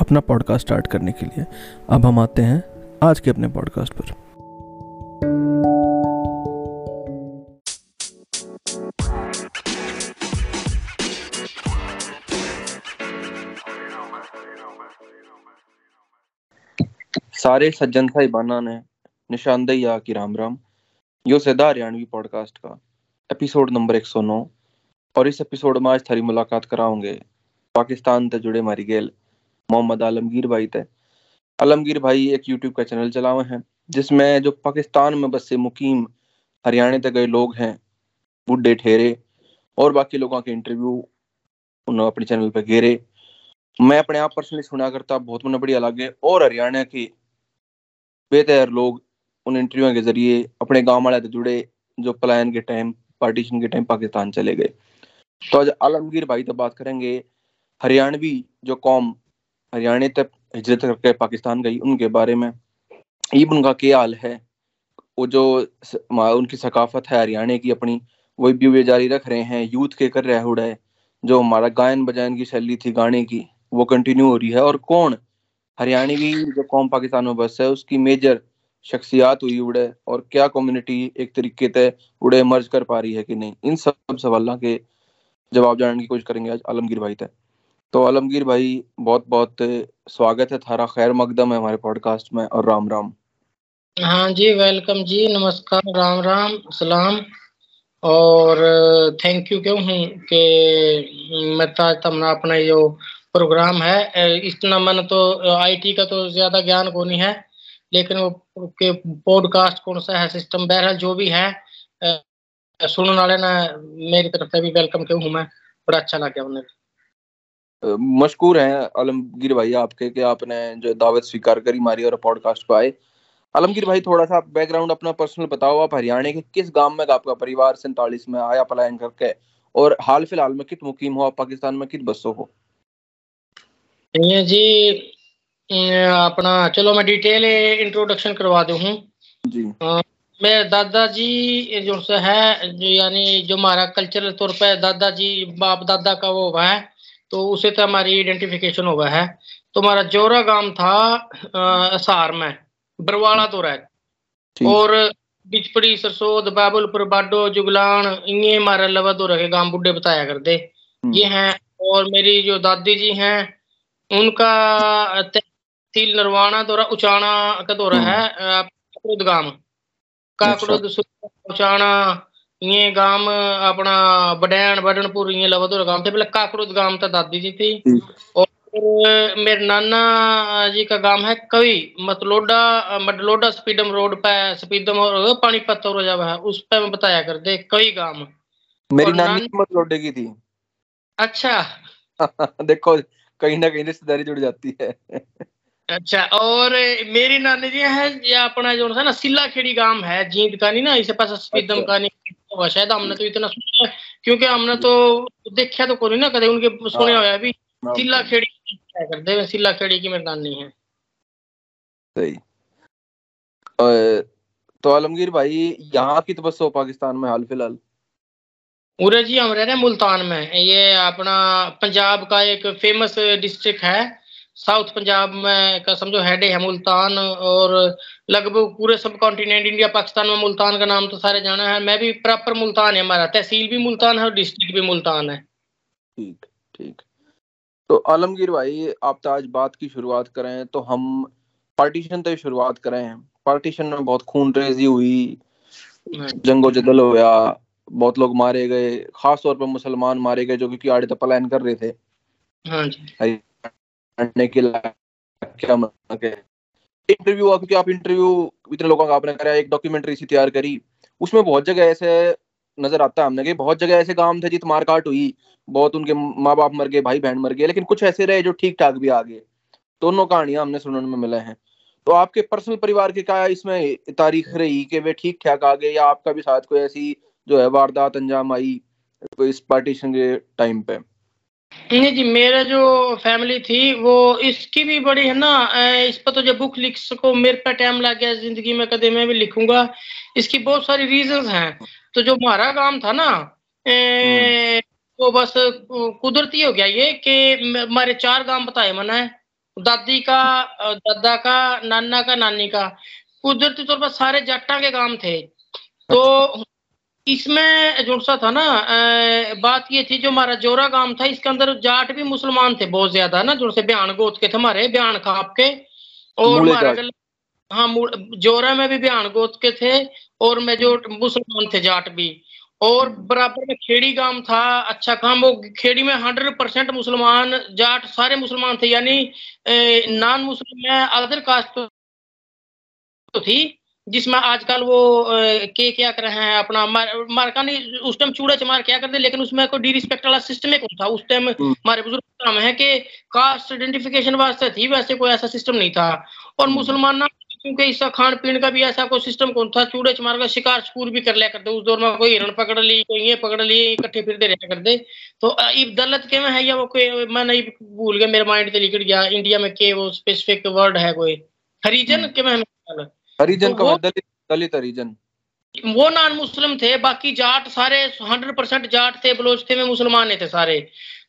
अपना podcast start करने के लिए। अब हम आते हैं आज के अपने पॉडकास्ट पर। सारे सज्जन साहिबाना ने निशानदेही आ की राम राम। यो सदा हरियाणवी पॉडकास्ट का एपिसोड नंबर 109 और इस एपिसोड में आज थारी मुलाकात कराओगे पाकिस्तान से जुड़े मारी गेल मोहम्मद आलमगीर भाई थे। आलमगीर भाई एक यूट्यूब का चैनल चला हुए हैं, जिसमें जो पाकिस्तान में बसे मुकीम हरियाणा तक गए लोग हैं, बुढ़े, ठेरे और बाकी लोगों के इंटरव्यू उन्होंने अपने चैनल पे घेरे। मैं अपने आप पर्सनली सुना करता बहुत मन बढ़िया लगे और हरियाणा के बेतहर लोग उन इंटरव्यू के ज़रिए अपने गाँव वाले से जुड़े जो पलायन के टाइम पार्टीशन के टाइम पाकिस्तान चले गए। तो आज आलमगीर भाई तो बात करेंगे, हरियाणवी जो कौम हरियाणा तक हिजरत करके पाकिस्तान गई, उनके बारे में ईब उनका क्या हाल है? वो जो उनकी सकाफत है हरियाणा की अपनी, वही भी वे जारी रख रहे हैं, यूथ के कर रहे उड़े जो हमारा गायन बजायन की शैली थी गाने की, वो कंटिन्यू हो रही है। और कौन? हरियाणवी जो कौम पाकिस्तान में बस है, उसकी मेजर शख्सियात हुई उड़े और क्या कम्युनिटी एक तरीके से उड़े मर्ज कर पा रही है कि नहीं? इन सब सवालों के जवाब जानने की कोशिश करेंगे आज आलमगीर भाई तक। तो आलमगीर भाई बहुत बहुत स्वागत है थारा खैर मकदम है हमारे पॉडकास्ट में और राम राम। हाँ जी वेलकम जी, नमस्कार, राम राम, सलाम। और थैंक यू क्यों हूँ कि मैं तमना अपना जो प्रोग्राम है। इतना मन तो आईटी का तो ज़्यादा ज्ञान को नहीं है, लेकिन वो के पॉडकास्ट कौन सा है सिस्टम बहरहाल जो भी है सुनने वाले ना मेरी तरफ़ से भी वेलकम क्यों हूँ मैं, बड़ा अच्छा लगा उन्हें। मशकूर हैं आलमगीर भाई आपके कि आपने जो दावत स्वीकार करी मारी और पॉडकास्ट पे आए। आलमगीर भाई थोड़ा सा बैकग्राउंड अपना पर्सनल बताओ आप हरियाणा के किस गाँव में आपका परिवार सैतालीस में आया पलायन करके? और हाल फ़िलहाल में कित मुकीम हो आप? पाकिस्तान में कित बसो हो? जी अपना चलो मैं डिटेल इंट्रोडक्शन करवा दू। हूँ जी। आ, मेरे दादाजी जो है जो यानी जो हमारा कल्चरल तौर पे दादाजी बाप दादा का वो है। तो उसे तो हमारी आइडेंटिफिकेशन हुआ है तो हमारा जोरा गाँव था सार में बरवाला तो रह और बिचपड़ी सरसोद बाबुलपुर बाडो जुगलान ये हमारा लवा दो रखे गाँव बुढ़े बताया करते हम्म। ये हैं और मेरी जो दादी जी हैं उनका तहसील नरवाना दौरा उचाना का दौरा हम्म। है काकड़ुद गाँव काकड़ुद अच्छा। उचाना ये गाँव अपना बडैन बडनपुर ये लवदुर गाँव थे पहले काकड़ुद गाँव था दादी जी थी और मेरे नाना जी का गाँव है कवि मतलोडा मडलोडा स्पीडम रोड पे स्पीडम और पानीपत और जब है उस पे मैं बताया कर दे कवि गाँव मेरी नानी मतलोडे की थी। अच्छा। देखो कहीं ना कहीं रिश्तेदारी जुड़ जाती है। अच्छा और मेरी नानी जी है ये अपना जो है ना सिल्ला खेड़ी गाँव है जींद का नहीं ना इसे पास स्पीडम अच्छा। का नहीं शायद हमने तो इतना सुना क्योंकि हमने तो देखा तो कोई ना कदे उनके सुने हुए अभी हाँ। सिल्ला खेड़ी करते हैं सिल्ला खेड़ी की मेरी नानी है सही तो आलमगीर भाई यहाँ की तबस्सो पाकिस्तान में हाल फ़िलहाल उरे जी हम रह रहे हैं मुल्तान में ये अपना पंजाब का एक फ़ेमस डिस्ट्रिक्ट है साउथ पंजाब में का समझो हेड है मुल्तान और लगभग पूरे सब कॉन्टिनेंट इंडिया पाकिस्तान में मुल्तान का नाम तो सारे जाना है। मैं भी प्रॉपर मुल्तान है हमारा तहसील भी मुल्तान है और डिस्ट्रिक्ट भी मुल्तान है। ठीक ठीक। तो आलमगीर भाई आप तो आज बात की शुरुआत करें तो हम पार्टीशन से शुरुआत करें। पार्टीशन में बहुत खून रेजी हुई हाँ। जंगो जदल गया बहुत लोग मारे गए खास तौर पर मुसलमान मारे गए जो क्योंकि आड़े तो पलायन कर रहे थे। हाँ जी। करने के मतलब इंटरव्यू हुआ क्योंकि आप इंटरव्यू इतने लोगों का आपने करा, एक डॉक्यूमेंट्री सी तैयार करी। उसमें बहुत जगह ऐसे नज़र आता है हमने कि बहुत जगह ऐसे गाँव थे जित मारकाट हुई, बहुत उनके माँ बाप मर गए भाई बहन मर गए, लेकिन कुछ ऐसे रहे जो ठीक ठाक भी आ गए। दोनों कहानियाँ हमने सुनने में मिले हैं। तो आपके पर्सनल परिवार की क्या इसमें तारीख रही कि वे ठीक ठाक आ गए या आपका भी साथ कोई ऐसी जो है वारदात अंजाम आई इस पार्टीशन के टाइम पे? नहीं जी मेरा जो फैमिली थी वो इसकी भी बड़ी है ना इस पर तो जब बुक लिख सको मेरे पे टाइम लग गया ज़िंदगी में कदे मैं भी लिखूँगा। इसकी बहुत सारी रीजंस हैं। तो जो हमारा काम था ना ए, वो बस कुदरती हो गया ये कि हमारे चार गाँव बताए मैंने। दादी का दादा का नाना का नानी का। कुदरती तौर पर सारे जट्टा के गाँव थे। तो इसमें जो सा था ना बात ये थी जो हमारा जोरा गाँव था इसके अंदर जाट भी मुसलमान थे बहुत ज़्यादा ना जो से बयान गोत के थे हमारे बयान खाप के। और हमारे हाँ जोरा में भी बयान गोत के थे और मैं जो मुसलमान थे जाट भी। और बराबर में खेड़ी गाँव था अच्छा काम वो खेड़ी में हंड्रेड परसेंट मुसलमान जाट सारे मुसलमान थे यानी नॉन मुस्लिम में अदर कास्ट तो थी। जिसमें आजकल वो के क्या कर रहे हैं अपना मार, मारका नहीं उस टाइम चूड़ा चमार क्या करते लेकिन उसमें कोई डी रिस्पेक्ट वाला सिस्टम एक था उस टाइम हम्म। हमारे बुज़ुर्ग काम है कि कास्ट आइडेंटिफिकेशन वास्ते थी वैसे कोई ऐसा सिस्टम नहीं था और हम्म। मुसलमान क्योंकि इसका खान पीन का भी ऐसा कोई सिस्टम कौन था चूड़े चमार का शिकार शकूर भी कर लिया करते उस दौर में कोई हिरण पकड़ ली कोई ये पकड़ ली इकट्ठे फिरते रहते करते तो दलत के में है या वो कोई मैं नहीं भूल गया मेरे माइंड से निकल गया इंडिया में के वो स्पेसिफिक वर्ड है कोई हरिजन हम्म। के में हरिजन तो का दलित दलित हरिजन वो नॉन मुस्लिम थे बाकी जाट सारे हंड्रेड परसेंट जाट थे बलोच थे में मुसलमान थे सारे।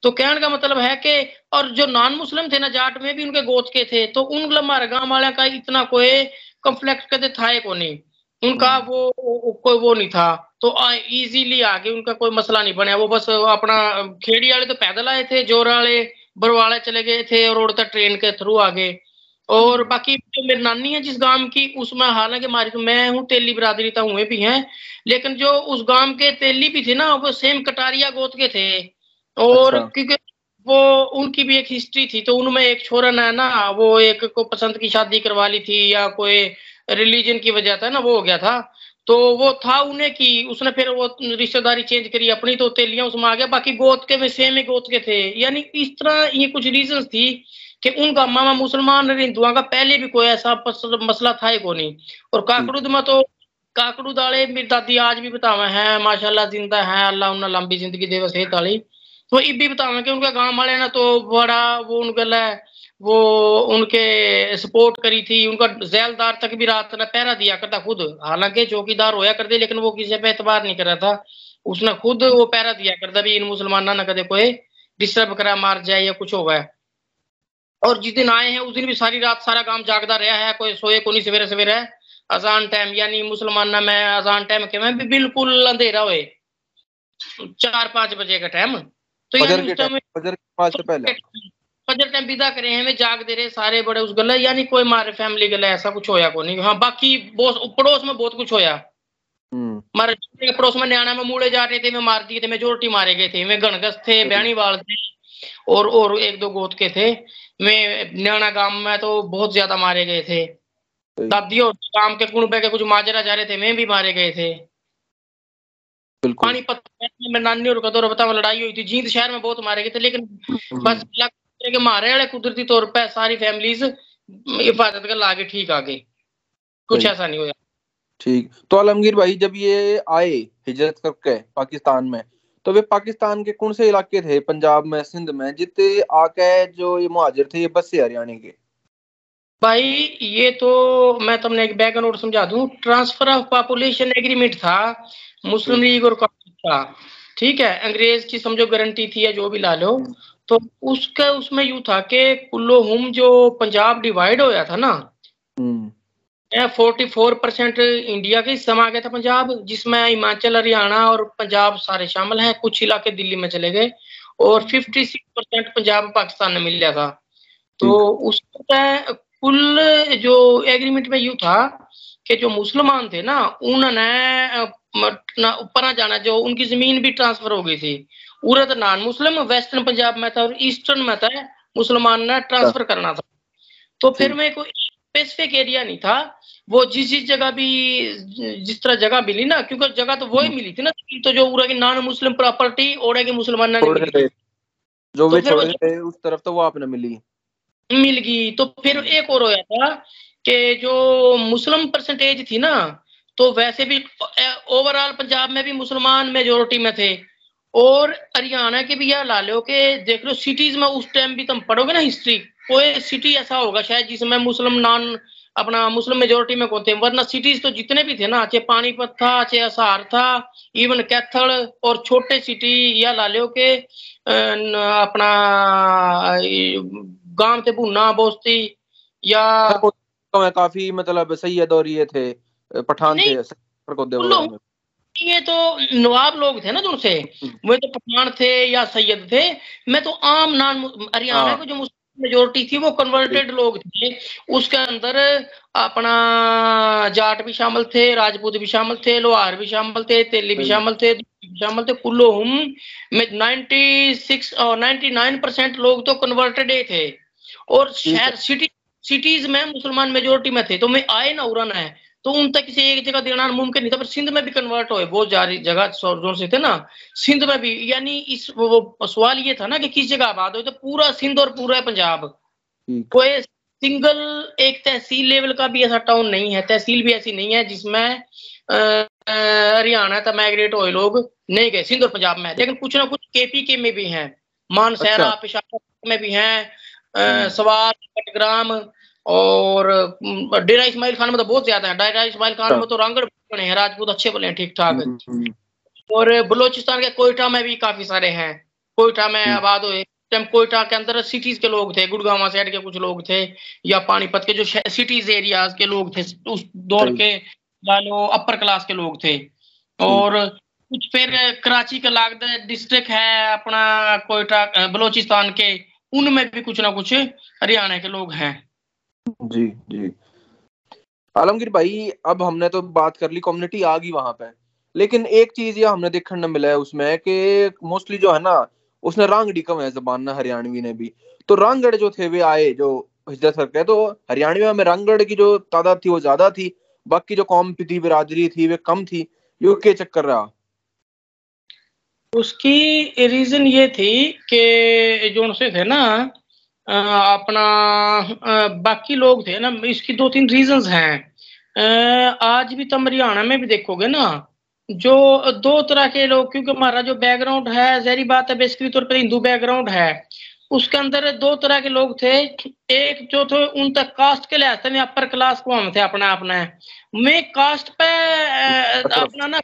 तो कहने का मतलब है कि और जो नॉन मुस्लिम थे ना जाट में भी उनके गोत के थे तो उन हमारे गाँव वाले का इतना कोई कंफ्लेक्ट कहते था को नहीं उनका हम्म। वो कोई वो नहीं था। तो इजीली आगे उनका कोई मसला नहीं बना। वो बस अपना खेड़ी वाले तो पैदल आए थे ज़ोर वाले बरवाले चले गए थे और रोड तक ट्रेन के थ्रू आगे। और बाकी जो मेरी नानी है जिस गाँव की उसमें हालाँकि हमारी तो मैं हूँ तेली बिरादरी था हुए भी हैं लेकिन जो उस गाँव के तेली भी थे ना वो सेम कटारिया गोत के थे। और अच्छा। क्योंकि वो उनकी भी एक हिस्ट्री थी तो उनमें एक छोरन है ना वो एक को पसंद की शादी करवा ली थी या कोई रिलीजन की वजह था ना वो हो गया था। तो वो था उन्हें की उसने फिर वो रिश्तेदारी चेंज करी अपनी तो तेलियाँ उसमें आ गया बाकी गोत के में सेम ही गोत के थे। यानी इस तरह ये कुछ रीजन थी कि उनका मामा मुसलमान हिंदुआ का पहले भी कोई ऐसा मसला था ही को नहीं। और काकड़ूद में तो काकड़ू दाले मेरी दादी आज भी बतावे हैं, माशाल्लाह ज़िंदा है, अल्लाह उन्हें लंबी ज़िंदगी दे सेहत वाली तो ये भी बतावे कि उनके गाँव वाले ने तो बड़ा वो उनके वो उनके सपोर्ट करी थी, उनका जैलदार तक भी रात ने पहरा दिया करता खुद। हालाँकि चौकीदार होया करते, लेकिन वो किसी पे एतबार नहीं कर रहा था। उसने खुद वो पहरा दिया करता भी इन मुसलमाना ने कदे कोई डिस्टर्ब करा, मार जाए या कुछ हो गया और जिस दिन आए हैं उस दिन भी सारी रात सारा काम जागदा रहा है कोई सोए को नहीं सवेरे सवेरे। अजान टाइम यानी मुसलमाना में अजान टाइम के में भी बिल्कुल अंधेरा हुए। चार पाँच बजे का टाइम तो फजर टाइम विदा करे हैं जाग दे रहे सारे बड़े उस गले यानी कोई मारे फैमिली गले ऐसा कुछ होया को नहीं। हाँ बाकी पड़ोस में बहुत कुछ होया। हम्म। मारे पड़ोस में न्याणा में मूड़े जा रहे थे मैं मार दिए थे मेजोरिटी मारे गए थे मैं गणगस थे बहनी वाल थे और और एक दो गोत के थे। में न्याणा गाँव में तो बहुत ज़्यादा मारे गए थे। दादी और गाँव के कुण के कुछ माजरा जा रहे थे मैं भी मारे गए थे। पानीपत में नानी और कदोर बता लड़ाई हुई थी। जींद शहर में बहुत मारे गए थे लेकिन हम्म। बस के मारे वाले कुदरती तौर पर सारी फैमिलीज़ हिफाजत कर लागे ठीक आगे। कुछ ऐसा नहीं हुआ ठीक। तो आलमगीर भाई जब ये आए हिजरत करके पाकिस्तान में तो वे पाकिस्तान के कौन से इलाके थे पंजाब में सिंध में जितने आके जो ये मुहाजिर थे ये बस से हरियाणा के। भाई ये तो मैं तुमने एक बैक नोट समझा दूँ। ट्रांसफ़र ऑफ़ पॉपुलेशन एग्रीमेंट था मुस्लिम लीग और कांग्रेस का। ठीक है अंग्रेज़ की समझो गारंटी थी या जो भी ला लो। तो उसका उसमें यू था कि कुल्लो हम जो पंजाब डिवाइड होया था ना हम्म। फोर्टी फोर परसेंट इंडिया के हिस्सा में आ गया था पंजाब जिसमें हिमाचल हरियाणा और पंजाब सारे शामिल हैं कुछ इलाके दिल्ली में चले गए और fifty six percent Punjab Pakistan में मिल गया था। तो उसमें कुल जो एग्रीमेंट में यू था कि जो मुसलमान थे ना उन्होंने ऊपर ना जाना जो उनकी ज़मीन भी ट्रांसफ़र हो गई थी। उरत नॉन मुस्लिम वेस्टर्न पंजाब में था और ईस्टर्न में था मुसलमान ने ट्रांसफ़र करना था। तो फिर मैं कोई स्पेसिफिक एरिया नहीं था। वो जिस जिस जगह भी जिस तरह जगह मिली ना क्योंकि जगह तो वही मिली थी ना तो जो उरा की नॉन मुस्लिम प्रॉपर्टी ओड़े के मुसलमान ने जो वे तो थे उस तरफ़ तो वो आपने मिली। मिल गई तो फिर एक और होया था कि जो मुस्लिम परसेंटेज थी ना तो वैसे भी ओवरऑल पंजाब में भी मुसलमान मेजोरिटी में थे। और हरियाणा के भी यह ला लो कि देख लो सिटीज़ में उस टाइम भी तुम पढ़ोगे ना हिस्ट्री कोई सिटी ऐसा होगा शायद जिसमें मुस्लिम नॉन अपना मुस्लिम मेजोरिटी में कौन थे वरना सिटीज़ तो जितने भी थे ना चाहे पानीपत था चाहे असहार था इवन कैथल और छोटे सिटी या ला लो के अपना गाँव थे भुना बोस्ती या काफ़ी मतलब सैयद और ये थे पठान थे ये तो नवाब लोग थे ना जो उनसे हम्म। वो तो पठान थे या सैयद थे मैं तो आम नान हरियाणा हाँ। के जो मेजोरिटी थी वो कन्वर्टेड लोग थे। उसके अंदर अपना जाट भी शामिल थे राजपूत भी शामिल थे लोहार भी शामिल थे तेली भी शामिल थे शामिल थे कुल्लो हम में ninety six ninety nine percent लोग तो कन्वर्टेड थे। और शहर सिटी सिटीज़ में मुसलमान मेजोरिटी में थे। तो मैं आए ना उड़ाना है। तो उन तक किसी एक जगह देना मुमकिन नहीं था पर सिंध में भी कन्वर्ट हुए बहुत जारी जगह ज़ोर से थे ना सिंध में भी यानी इस वो, वो सवाल ये था ना कि किस जगह आबाद हो तो पूरा सिंध और पूरा पंजाब कोई सिंगल एक तहसील लेवल का भी ऐसा टाउन नहीं है तहसील भी ऐसी नहीं है जिसमें हरियाणा तक माइग्रेट हुए लोग नहीं गए सिंध और पंजाब में लेकिन कुछ ना कुछ केपी के में भी हैं मानसहरा अच्छा। पिशावर में भी हैं हम्म। सवार कटग्राम और डेरा इस्माइल खान में तो बहुत ज़्यादा है। डेरा इस्माइल खान में तो रंगड़ बने हैं राजपूत अच्छे बने हैं ठीक ठाक हम्म, हम्म। और बलोचिस्तान के कोयटा में भी काफ़ी सारे हैं। कोयटा में हम्म। आबाद हुए। टाइम कोयटा के अंदर सिटीज़ के लोग थे गुड़गावा साइड के कुछ लोग थे या पानीपत के जो सिटीज़ एरियाज़ के लोग थे उस दौर के लो अपर क्लास के लोग थे। और कुछ फिर कराची का लागद डिस्ट्रिक्ट है अपना कोयटा बलोचिस्तान के उनमें भी कुछ ना कुछ हरियाणा के लोग हैं। जी जी। आलमगीर भाई, अब हमने तो बात कर ली कम्युनिटी आ गई वहाँ पे। लेकिन एक चीज़ ये हमने देखने मिला है उसमें कि मोस्टली जो है ना, उसने रांगड़ी कम है जबान ना हरियाणवी ने भी। तो रांगड़ जो थे, वे आए जो हिजरत करके तो हरियाणवी में रांगड़ की जो तादाद थी, वो ज़्यादा थी। बाकी जो कौम थी, बिरादरी थी, वे कम थी। ये क्या चक्कर रहा? उसकी रीजन ये थी कि जो उनसे थे ना अपना बाकी लोग थे ना इसकी दो तीन रीजंस हैं। आज भी तुम हरियाणा में भी देखोगे ना जो दो तरह के लोग क्योंकि हमारा जो बैकग्राउंड है जहरी बात है बेसिकली तौर पर हिंदू बैकग्राउंड है उसके अंदर दो तरह के लोग थे। एक जो थे उन तक कास्ट के लिहाज से अपर क्लास को हम थे अपना अपना। मैं कास्ट पे अच्छा। अपना ना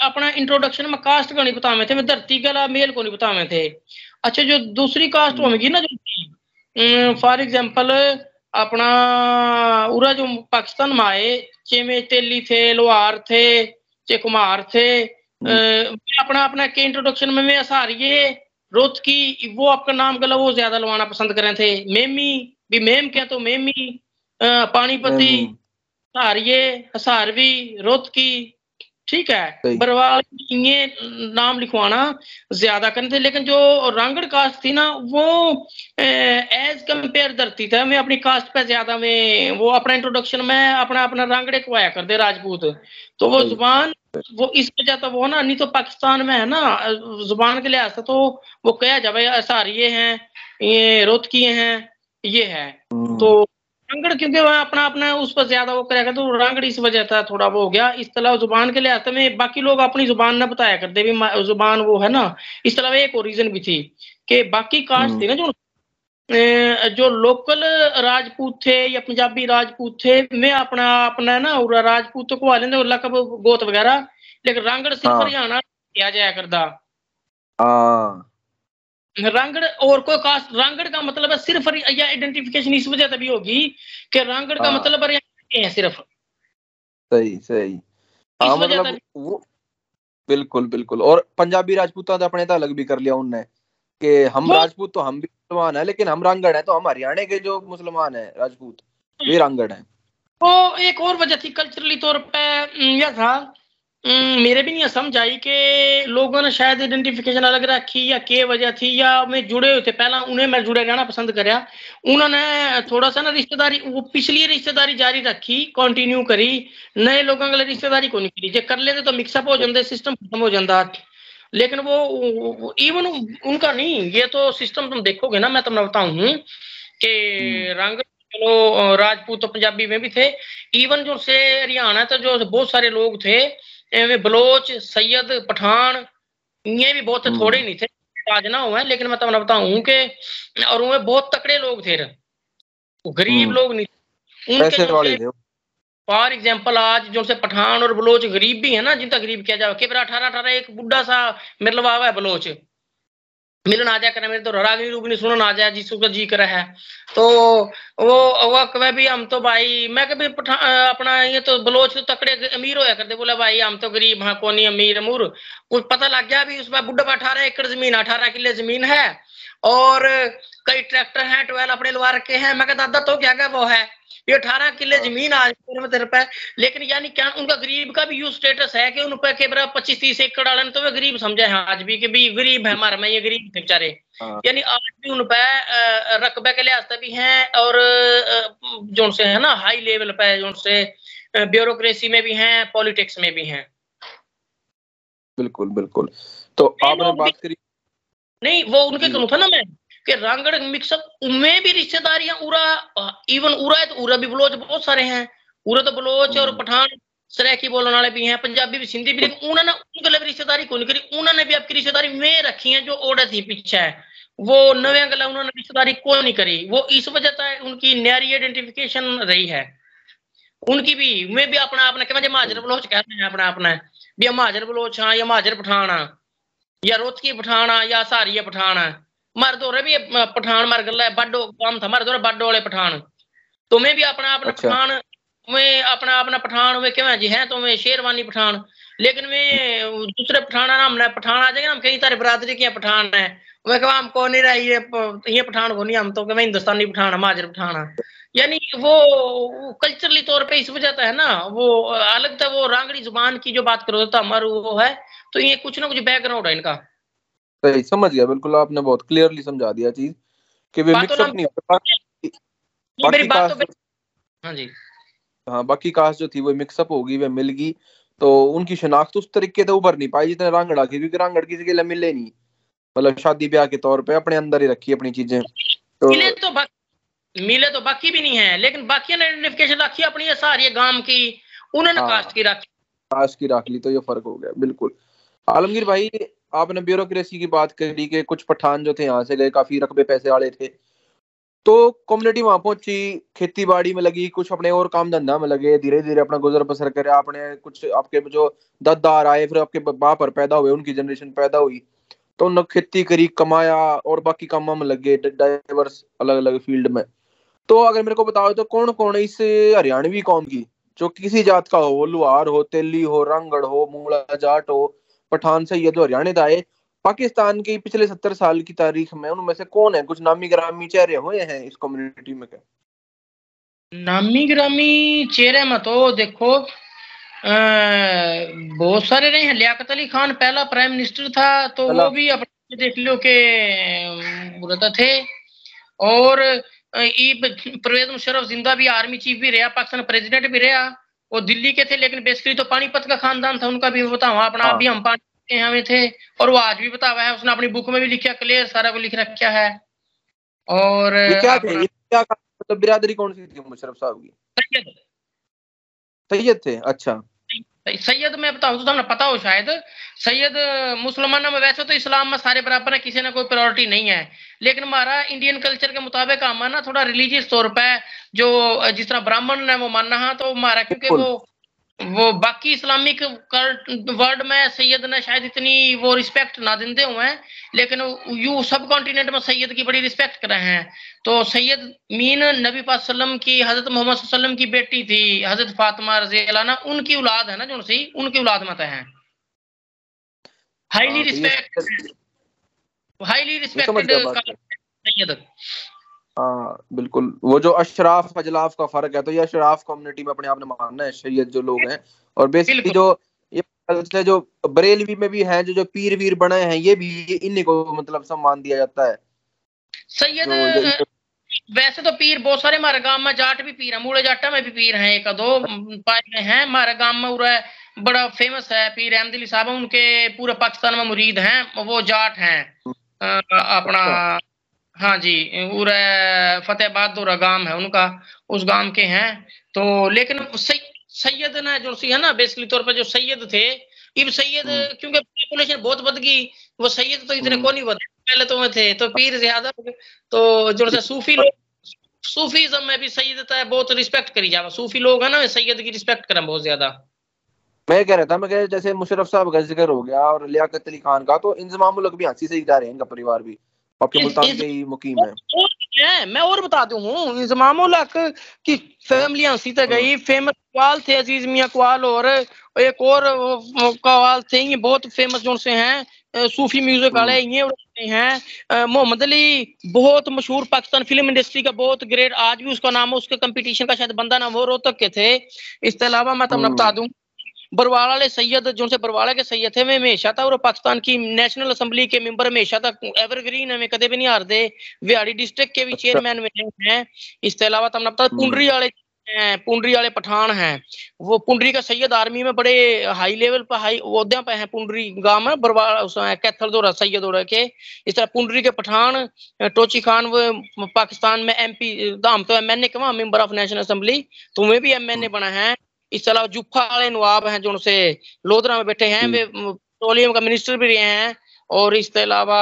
अपना इंट्रोडक्शन में कास्ट का नहीं बतावे थे मैं धरती का मेल को नहीं बतावे थे। अच्छा जो दूसरी कास्ट होगी ना जो फॉर एग्ज़ाम्पल अपना उरा जो पाकिस्तान में आए चे में तेली थे लोहार थे चे कुमार थे हम्म। अपना अपना के इंट्रोडक्शन में मैं ये रोत की वो आपका नाम गला वो ज़्यादा लवाना पसंद करे थे मेमी भी मेम क्या तो मेमी पानीपति हारिये हसारवी रोत की ठीक है? बरवाल ये नाम लिखवाना ज़्यादा करने थे लेकिन जो रांगड़ कास्ट थी ना वो एज कंपेयर धरती था। मैं अपनी कास्ट पे ज़्यादा में वो अपना इंट्रोडक्शन में अपना अपना रांगड़े को आया कर दे राजपूत। तो वो ज़ुबान वो इस वजह तो वो ना नहीं तो पाकिस्तान में है ना ज़ुबान के लिहाज से तो वो कह जाए भाई ऐसा ये हैं ये रोत किए हैं ये है। हम्म। तो रांगड़ क्योंकि वह अपना अपना उस पर ज़्यादा वो करेगा तो रांगड़ इस वजह था थोड़ा वो हो गया। इस तरह ज़ुबान के लिहाज में बाकी लोग अपनी ज़ुबान ना बताया करते भी ज़ुबान वो है ना इस तरह एक और रीजन भी थी कि बाकी कास्ट थी ना जो जो लोकल राजपूत थे या पंजाबी राजपूत थे मैं अपना अपना ना राजपूत को आ लेंगे लकब गोत वगैरह लेकिन रांगड़ सिर्फ़ हाँ। हरियाणा किया जाया करता। हाँ। रांगड़ और कोई कास्ट रांगड़ का मतलब है सिर्फ़ या आइडेंटिफिकेशन इस वजह से भी होगी कि रांगड़ का हाँ। मतलब है सिर्फ़। सही सही। हाँ मतलब वो बिल्कुल बिल्कुल। और पंजाबी राजपूतों तो अपने तो अलग भी कर लिया उनने कि हम राजपूत तो हम भी मुसलमान है लेकिन हम रांगड़ है तो हम हरियाणा के जो मुसलमान है राजपूत वे रांगड़ है। तो एक और वजह थी कल्चरली तौर पे यह था मेरे भी नहीं समझ आई कि लोगों ने शायद आइडेंटिफिकेशन अलग रखी या के वजह थी या मैं जुड़े हुए थे। पहला उन्हें मैं जुड़े रहना पसंद कराया उन्होंने थोड़ा सा ना रिश्तेदारी वो पिछली रिश्तेदारी जारी रखी कंटिन्यू करी। नए लोगों के लिए रिश्तेदारी को नहीं करी। जो कर लेते तो मिक्सअप हो जाते सिस्टम खत्म हो जाता। लेकिन वो इवन उनका नहीं ये तो सिस्टम तुम देखोगे ना मैं तुम्हें बताऊँ के हम्म। रंग चलो राजपूत तो पंजाबी में भी थे। इवन जो से हरियाणा तो जो बहुत सारे लोग थे बलोच सैयद पठान ये भी बहुत। थोड़े नहीं थे आज ना हुए लेकिन मैं तुम्हें बताऊँ के और वे बहुत तकड़े लोग थे गरीब। लोग नहीं थे उनके फॉर एग्ज़ाम्पल आज जो से पठान और बलोच गरीब भी है ना जिनका गरीब किया जाए अठारह अठारह एक बुढ़ा सा मतलब आवा है बलोच मिलन आ जाए, करे मेरे तो रागनी रूगनी सुनन आ जाए जिसको जी करे है। तो वो वो कहे भी, हम तो भाई, मैं कभी अपना ये तो बलोच तो तकड़े अमीर होया करते बोला, भाई, हम तो गरीब हाँ कौन अमीर, अमूर। कुछ पता लग गया भी उसमें बुढ़ा अठारह एकड़ ज़मीन, अठारह किले ज़मीन है। और कई ट्रैक्टर हैं, ट्वेल्व अपने लगा रखे हैं। मैं दादा तो क्या क्या वो है? ये अठारह किले हाँ। ज़मीन आज तेरे पे लेकिन यानी क्या उनका गरीब का भी यू स्टेटस है कि उन पे के पच्चीस तीस एकड़ वाले तो वे गरीब समझे हैं आज भी कि भी गरीब है हमारे में ये गरीब थे बेचारे। हाँ। यानी आज भी उन पे रकबे के लिहाज से भी हैं और जो से है ना हाई लेवल पे जो से ब्यूरोक्रेसी में भी हैं पॉलिटिक्स में भी हैं। बिल्कुल बिल्कुल। तो आपने बात करी? नहीं वो उनके कहूँ था ना मैं? कि रांगड़ मिक्सअप उनमें भी रिश्तेदारियाँ उरा इवन उरा है तो उरा भी बलोच बहुत सारे हैं। उरा तो बलोच और हम्म। पठान सराकी बोलने वाले भी हैं पंजाबी भी सिंधी भी उन्होंने उनके लिए रिश्तेदारी कौन करी। उन्होंने भी आपकी रिश्तेदारी में रखी है जो ओडा थी पीछे। है वो नवे गला उन्होंने रिश्तेदारी को नहीं करी। वो इस वजह से उनकी न्यारी आइडेंटिफिकेशन रही है। उनकी भी मैं भी अपना अपना क्या महाजर बलोच कहते हैं अपना अपना। भी महाजर बलोच हाँ या महाजर पठाना या रोतकी पठाना या सारिया पठाना मर्द हो रहे भी पठान मर गल बाडो काम था मर्द हो बाडो वाले पठान। तुम्हें भी अपना अपना अच्छा। पठान मैं अपना अपना पठान वे क्यों जी? है तो मैं शेरवानी पठान। लेकिन मैं दूसरे पठाना नाम ना पठान आ जाएगा ना कई सारे बरादरी के पठान है। मैं कहा हम कौन नहीं रही ये ये पठान को नहीं हम तो मैं हिंदुस्तानी पठान माजर पठान यानी वो कल्चरली तौर पे इस वजह है ना वो अलग था वो रांगड़ी ज़ुबान की जो बात करो तो हमारा वो है तो ये कुछ ना कुछ बैकग्राउंड है इनका। सही समझ गया बिल्कुल आपने बहुत क्लियरली समझा दिया चीज़ कि वे मिक्सअप नहीं होता। बाकी कास्ट तो हाँ जी। हाँ बाकी कास्ट जो थी वो मिक्सअप होगी वे मिल गई तो उनकी शनाख्त उस तरीके से उभर नहीं पाई जितने रांगड़ा की क्योंकि रांगड़ किसी के लिए मिले नहीं। मतलब शादी ब्याह के तौर पे अपने अंदर ही रखी अपनी चीज़ें। तो मिले तो मिले तो बाकी भी नहीं है लेकिन बाकी ने आइडेंटिफिकेशन रखी अपनी सारी गाँव की उन्होंने हाँ, कास्ट की रखी। कास्ट की रख ली तो ये फ़र्क हो गया बिल्कुल। आलमगीर भाई आपने ब्यूरोक्रेसी की बात करी कि कुछ पठान जो थे यहाँ से गए, काफ़ी रकबे पैसे वाले थे। तो कम्युनिटी वहाँ पहुँची खेती बाड़ी में लगी, कुछ अपने और काम धंधा में लगे धीरे धीरे अपना गुजर बसर करे आपने कुछ आपके जो दादार आए, फिर आपके बाप पर पैदा हुए, उनकी जनरेशन पैदा हुई। तो उन्होंने खेती करी, कमाया और बाकी कामों में लगे डाइवर्स अलग अलग फ़ील्ड में। तो अगर मेरे को बताओ तो कौन कौन है इस हरियाणवी कौम की, जो किसी जात का हो, लुहार हो, तेली हो, रंगड़ हो मूला जाट हो पठान से ये जो हरियाणा आए पाकिस्तान की पिछले सत्तर साल की तारीख में उनमें से कौन है? कुछ नामी ग्रामी चेहरे हुए हैं इस कम्युनिटी में क्या? नामी ग्रामी चेहरे में तो देखो बहुत सारे रहे हैं। लियाकत अली खान पहला प्राइम मिनिस्टर था तो वो भी अपने देख लो के रहता थे। और परवेज मुशरफ ज़िंदा भी आर्मी चीफ भी रहा पाकिस्तान प्रेसिडेंट भी रहा। वो दिल्ली के थे लेकिन बेसिकली तो पानीपत का खानदान था उनका भी बताओ अपना हाँ। अभी हम पानी के यहाँ थे और वो आज भी बता हुआ है उसने अपनी बुक में भी लिखा क्लियर सारा को लिख रखा है। और क्या थे? क्या मतलब बिरादरी कौन सी थी मुशरफ साहब की? सैयद। सैयद थे? अच्छा। सैयद मैं बताऊँ तो हमें पता हो शायद सैयद मुसलमानों में वैसे तो इस्लाम में सारे बराबर है किसी ने कोई प्रायोरिटी नहीं है। लेकिन हमारा इंडियन कल्चर के मुताबिक हमारा ना थोड़ा रिलीजियस तौर पर जो जिस तरह ब्राह्मण है वो मानना है तो हमारा क्योंकि वो वो बाकी इस्लामिक वर्ल्ड में सैयद ने शायद इतनी वो रिस्पेक्ट ना देते हुए हैं लेकिन यू सब कॉन्टिनेंट में सैयद की बड़ी रिस्पेक्ट कर रहे हैं। तो सैयद मीन नबी पासम की हज़रत मोहम्मद वसल्लम की बेटी थी हज़रत फातिमा रज़ी उनकी औलाद है ना जो सी उनकी औलाद मत है। Highly respect highly respected Syed. हाँ बिल्कुल। वो जो अशराफ अजलाफ का फ़र्क है तो ये अशराफ कम्युनिटी में अपने आप ने मानना है शरीयत जो लोग हैं। और बेसिकली जो ये जो बरेलवी में भी है जो जो पीर वीर बने हैं ये भी इन्हीं को मतलब सम्मान दिया जाता है। सैयद वैसे तो पीर बहुत सारे हमारे गाँव में जाट भी पीर है मूले जाटा में भी पीर हैं एक दो पाए गए हैं। हमारे गाँव में उरा बड़ा फ़ेमस है पीर अहमद साहब उनके पूरे पाकिस्तान में मुरीद हैं वो जाट हैं। अपना हाँ जी फतेहबाद दो गाँव है उनका उस गाँव के हैं। तो लेकिन सैयद ना जो सी है ना बेसिकली तौर पर जो सैयद थे इब सैयद हम्म। क्योंकि पॉपुलेशन बहुत बढ़ गई वो सैयद तो इतने हम्म। को नहीं बढ़े पहले तो में थे तो पीर ज़्यादा तो जो सा सूफी लोग सूफीज्म में भी सैयदता है बहुत रिस्पेक्ट करी जावा। सूफी लोग है ना सैयद की रिस्पेक्ट करें बहुत ज़्यादा। मैं कह रहा था मैं कह जैसे मुशरफ साहब का ज़िक्र हो गया और लियाकत अली खान का तो इंजमाम भी हँसी से ही जा रहे हैं इनका परिवार भी। आपके मुल्तान के ही मुकीम है। है। मैं और बता दू हूँ इंजमाम की फैमिली हँसी तक गई। फ़ेमस कवाल थे अज़ीज़ मियाँ कवाल और एक और कवाल थे ये बहुत फ़ेमस जो से हैं। सूफी म्यूज़िक वाले ये हैं। मोहम्मद अली बहुत मशहूर पाकिस्तान फ़िल्म इंडस्ट्री का बहुत ग्रेट आज भी उसका नाम है उसके कंपटीशन का शायद बंदा ना वो रोहतक के थे। इसके अलावा मैं तुमने बता दूँ बरवाला वाले सैयद जो से बरवाला के सैयद थे वे हमेशा था और पाकिस्तान की नेशनल असेंबली के मेंबर हमेशा तक एवरग्रीन है कदे भी नहीं हारते। विहाड़ी डिस्ट्रिक्ट के भी चेयरमैन हैं। इसके अलावा तुमने पता पुंडरी वाले पुंडरी वाले पठान हैं। वो पुंडरी का सैयद आर्मी में बड़े हाई लेवल पर हाई ओहद्या पे हैं पुंडरी गाँव में बरवाला कैथल दौरा सैयद दौरा के। इस तरह पुंडरी के पठान टोची खान वो पाकिस्तान में एमपी धाम तो एम एन ए के मेंबर ऑफ़ नेशनल असेंबली तुम्हें भी एम एन ए बना है। इस अलावा जुफा वाले नवाब हैं जो उनसे लोधरा में बैठे हैं। वे पेट्रोलियम का मिनिस्टर भी रहे हैं और इसके अलावा